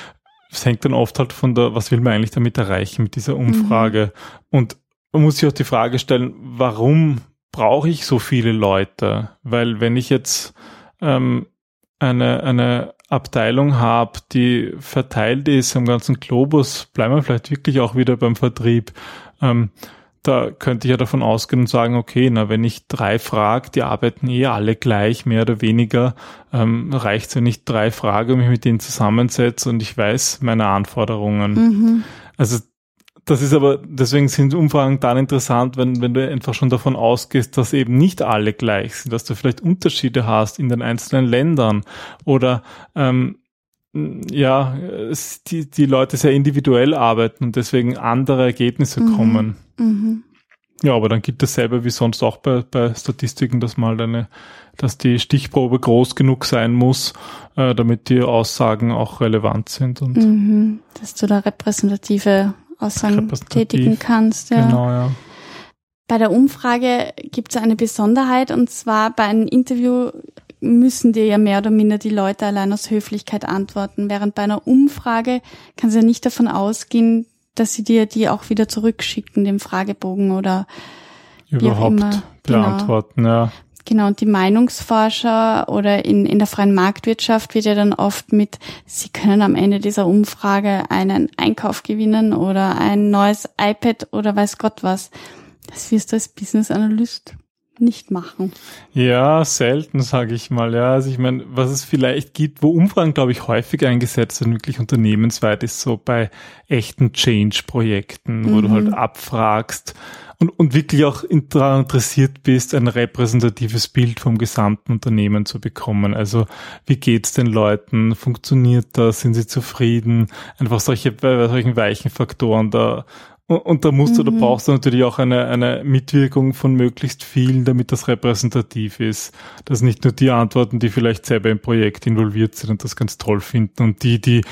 es hängt dann oft halt von der, was will man eigentlich damit erreichen mit dieser Umfrage? Mhm. Und man muss sich auch die Frage stellen, warum brauche ich so viele Leute? Weil wenn ich jetzt ähm, eine, eine Abteilung habe, die verteilt ist am ganzen Globus, bleiben wir vielleicht wirklich auch wieder beim Vertrieb. Ähm, da könnte ich ja davon ausgehen und sagen, okay, na, wenn ich drei frage, die arbeiten eh alle gleich, mehr oder weniger, ähm, reicht es, wenn ich drei frage und mich mit denen zusammensetze und ich weiß meine Anforderungen. Mhm. Also das ist aber, deswegen sind Umfragen dann interessant, wenn, wenn du einfach schon davon ausgehst, dass eben nicht alle gleich sind, dass du vielleicht Unterschiede hast in den einzelnen Ländern oder ähm, ja, die, die Leute sehr individuell arbeiten und deswegen andere Ergebnisse mhm. kommen. Mhm. Ja, aber dann gibt es selber wie sonst auch bei, bei Statistiken, dass mal eine, dass die Stichprobe groß genug sein muss, äh, damit die Aussagen auch relevant sind und mhm. dass du da repräsentative Aussagen repräsentativ, tätigen kannst. Ja. Genau, ja. Bei der Umfrage gibt es eine Besonderheit und zwar bei einem Interview müssen dir ja mehr oder minder die Leute allein aus Höflichkeit antworten, während bei einer Umfrage kann sie ja nicht davon ausgehen, dass sie dir die auch wieder zurückschicken, den Fragebogen oder überhaupt genau. beantworten, genau. ja. Genau, und die Meinungsforscher oder in, in der freien Marktwirtschaft wird ja dann oft mit, sie können am Ende dieser Umfrage einen Einkauf gewinnen oder ein neues iPad oder weiß Gott was. Das wirst du als Business Analyst nicht machen? Ja, selten, sage ich mal. Ja, also ich meine, was es vielleicht gibt, wo Umfragen, glaube ich, häufig eingesetzt werden, wirklich unternehmensweit, ist so bei echten Change-Projekten, mhm. wo du halt mhm. abfragst und, und wirklich auch daran interessiert bist, ein repräsentatives Bild vom gesamten Unternehmen zu bekommen. Also wie geht's den Leuten? Funktioniert das? Sind sie zufrieden? Einfach solche bei solchen weichen Faktoren da und, und da musst du, mhm. da brauchst du natürlich auch eine, eine Mitwirkung von möglichst vielen, damit das repräsentativ ist. Dass nicht nur die antworten, die vielleicht selber im Projekt involviert sind und das ganz toll finden und die, die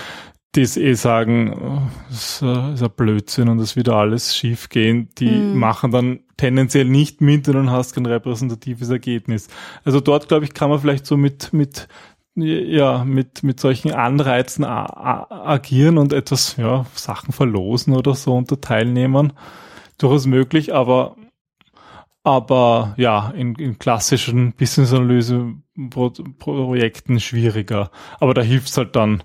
das eh sagen, oh, das ist ein Blödsinn und das wird alles schief gehen, die mhm. machen dann tendenziell nicht mit und dann hast kein repräsentatives Ergebnis. Also dort, glaube ich, kann man vielleicht so mit, mit ja, mit, mit solchen Anreizen agieren und etwas, ja, Sachen verlosen oder so unter Teilnehmern. Durchaus möglich, aber, aber ja, in, in klassischen Business-Analyse-Projekten schwieriger. Aber da hilft es halt dann,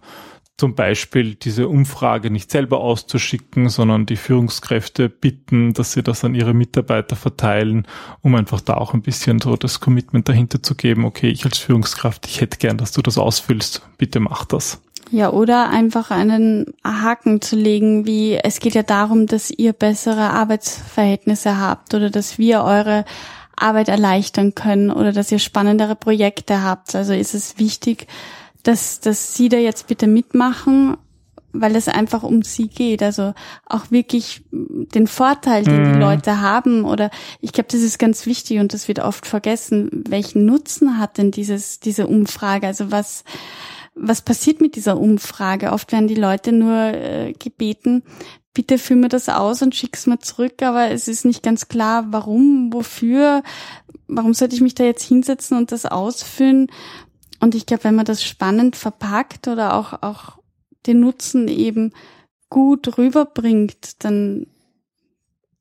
zum Beispiel diese Umfrage nicht selber auszuschicken, sondern die Führungskräfte bitten, dass sie das an ihre Mitarbeiter verteilen, um einfach da auch ein bisschen so das Commitment dahinter zu geben, okay, ich als Führungskraft, ich hätte gern, dass du das ausfüllst, bitte mach das. Ja, oder einfach einen Haken zu legen, wie es geht ja darum, dass ihr bessere Arbeitsverhältnisse habt oder dass wir eure Arbeit erleichtern können oder dass ihr spannendere Projekte habt. Also ist es wichtig, dass, dass Sie da jetzt bitte mitmachen, weil es einfach um Sie geht. Also auch wirklich den Vorteil, den mhm. die Leute haben. Oder ich glaube, das ist ganz wichtig und das wird oft vergessen. Welchen Nutzen hat denn dieses, diese Umfrage? Also was, was passiert mit dieser Umfrage? Oft werden die Leute nur äh, gebeten, bitte füll mir das aus und schick's mir zurück, aber es ist nicht ganz klar, warum, wofür, warum sollte ich mich da jetzt hinsetzen und das ausfüllen? Und ich glaube, wenn man das spannend verpackt oder auch, auch den Nutzen eben gut rüberbringt, dann,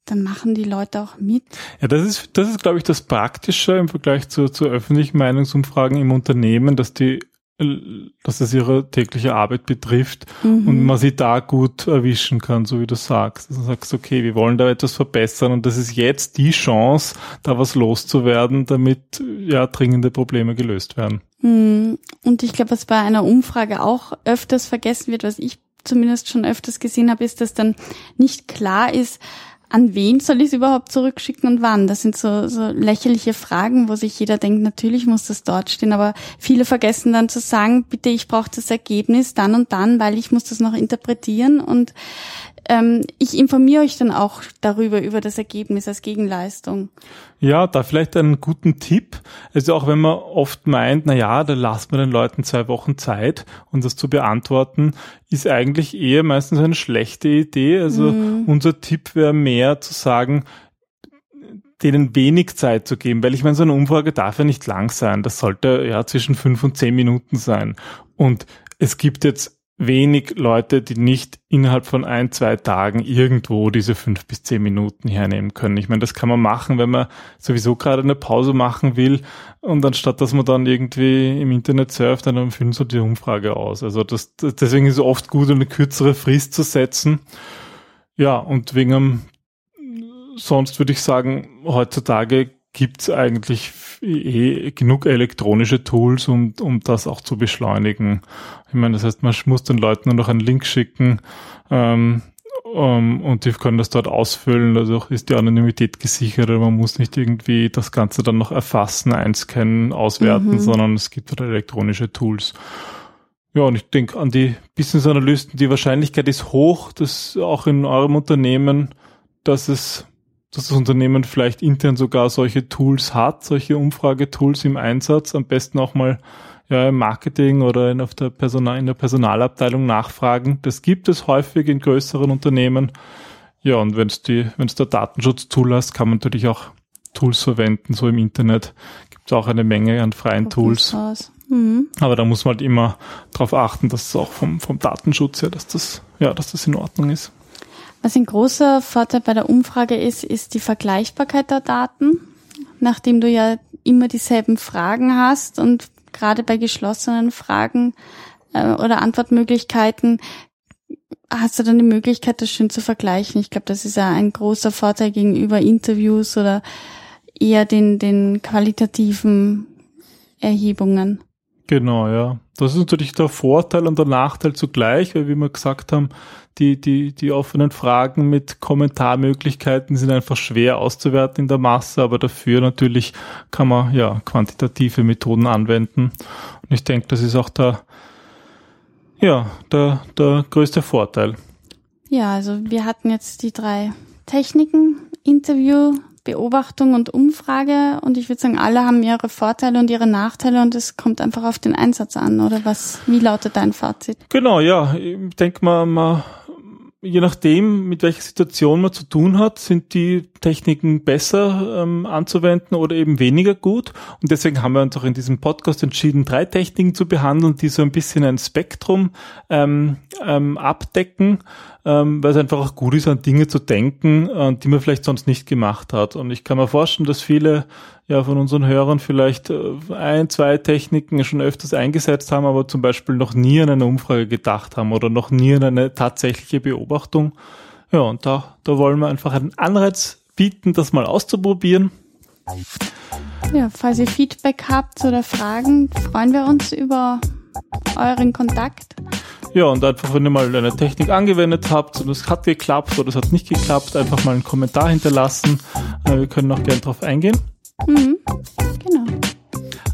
dann machen die Leute auch mit. Ja, das ist, das ist, glaube ich, das Praktische im Vergleich zu, zu öffentlichen Meinungsumfragen im Unternehmen, dass die dass es ihre tägliche Arbeit betrifft mhm. und man sie da gut erwischen kann, so wie du sagst. Also du sagst, okay, wir wollen da etwas verbessern und das ist jetzt die Chance, da was loszuwerden, damit ja dringende Probleme gelöst werden. Mhm. Und ich glaube, was bei einer Umfrage auch öfters vergessen wird, was ich zumindest schon öfters gesehen habe, ist, dass dann nicht klar ist, an wen soll ich es überhaupt zurückschicken und wann? Das sind so, so lächerliche Fragen, wo sich jeder denkt, natürlich muss das dort stehen, aber viele vergessen dann zu sagen, bitte, ich brauche das Ergebnis dann und dann, weil ich muss das noch interpretieren und ähm, ich informiere euch dann auch darüber, über das Ergebnis als Gegenleistung. Ja, da vielleicht einen guten Tipp. Also auch wenn man oft meint, na ja, da lasst man den Leuten zwei Wochen Zeit, um das zu beantworten, ist eigentlich eher meistens eine schlechte Idee. Also mhm. unser Tipp wäre mehr zu sagen, denen wenig Zeit zu geben, weil ich meine, so eine Umfrage darf ja nicht lang sein. Das sollte ja zwischen fünf und zehn Minuten sein. Und es gibt jetzt wenig Leute, die nicht innerhalb von ein, zwei Tagen irgendwo diese fünf bis zehn Minuten hernehmen können. Ich meine, das kann man machen, wenn man sowieso gerade eine Pause machen will und anstatt, dass man dann irgendwie im Internet surft, dann füllen so die Umfrage aus. Also das, deswegen ist es oft gut, eine kürzere Frist zu setzen. Ja, und wegen einem, sonst würde ich sagen, heutzutage gibt's eigentlich eh genug elektronische Tools, um, um das auch zu beschleunigen. Ich meine, das heißt, man muss den Leuten nur noch einen Link schicken ähm, um, und die können das dort ausfüllen. Also ist die Anonymität gesichert. Man muss nicht irgendwie das Ganze dann noch erfassen, einscannen, auswerten, mhm. sondern es gibt dort elektronische Tools. Ja, und ich denke an die Business Analysten, die Wahrscheinlichkeit ist hoch, dass auch in eurem Unternehmen, dass es dass das Unternehmen vielleicht intern sogar solche Tools hat, solche Umfragetools im Einsatz, am besten auch mal ja, im Marketing oder in, auf der Personal, in der Personalabteilung nachfragen. Das gibt es häufig in größeren Unternehmen. Ja, und wenn es die, wenn es der Datenschutz zulässt, kann man natürlich auch Tools verwenden. So im Internet gibt es auch eine Menge an freien Tools. Mhm. Aber da muss man halt immer darauf achten, dass es auch vom, vom Datenschutz her, dass das, ja, dass das in Ordnung ist. Was ein großer Vorteil bei der Umfrage ist, ist die Vergleichbarkeit der Daten. Nachdem du ja immer dieselben Fragen hast und gerade bei geschlossenen Fragen äh, oder Antwortmöglichkeiten hast du dann die Möglichkeit, das schön zu vergleichen. Ich glaube, das ist ja ein großer Vorteil gegenüber Interviews oder eher den, den qualitativen Erhebungen. Genau, ja. Das ist natürlich der Vorteil und der Nachteil zugleich, weil wie wir gesagt haben, die, die, die offenen Fragen mit Kommentarmöglichkeiten sind einfach schwer auszuwerten in der Masse, aber dafür natürlich kann man ja quantitative Methoden anwenden. Und ich denke, das ist auch der, ja, der, der größte Vorteil. Ja, also wir hatten jetzt die drei Techniken, Interview, Beobachtung und Umfrage und ich würde sagen, alle haben ihre Vorteile und ihre Nachteile und es kommt einfach auf den Einsatz an, oder was? Wie lautet dein Fazit? Genau, ja. Ich denke mal, man je nachdem, mit welcher Situation man zu tun hat, sind die Techniken besser ähm, anzuwenden oder eben weniger gut. Und deswegen haben wir uns auch in diesem Podcast entschieden, drei Techniken zu behandeln, die so ein bisschen ein Spektrum ähm, ähm, abdecken, ähm, weil es einfach auch gut ist, an Dinge zu denken, äh, die man vielleicht sonst nicht gemacht hat. Und ich kann mir vorstellen, dass viele ja von unseren Hörern vielleicht äh, ein, zwei Techniken schon öfters eingesetzt haben, aber zum Beispiel noch nie an eine Umfrage gedacht haben oder noch nie an eine tatsächliche Beobachtung. Ja, und da, da wollen wir einfach einen Anreiz bieten, das mal auszuprobieren. Ja, falls ihr Feedback habt oder Fragen, freuen wir uns über euren Kontakt. Ja, und einfach, wenn ihr mal eine Technik angewendet habt und es hat geklappt oder es hat nicht geklappt, einfach mal einen Kommentar hinterlassen. Äh, wir können auch gerne darauf eingehen. Mhm, genau.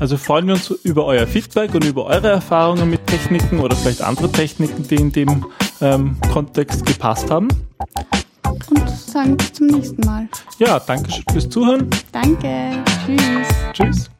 Also freuen wir uns über euer Feedback und über eure Erfahrungen mit Techniken oder vielleicht andere Techniken, die in dem ähm, Kontext gepasst haben. Und sagen bis zum nächsten Mal. Ja, danke schön fürs Zuhören. Danke. Tschüss. Tschüss.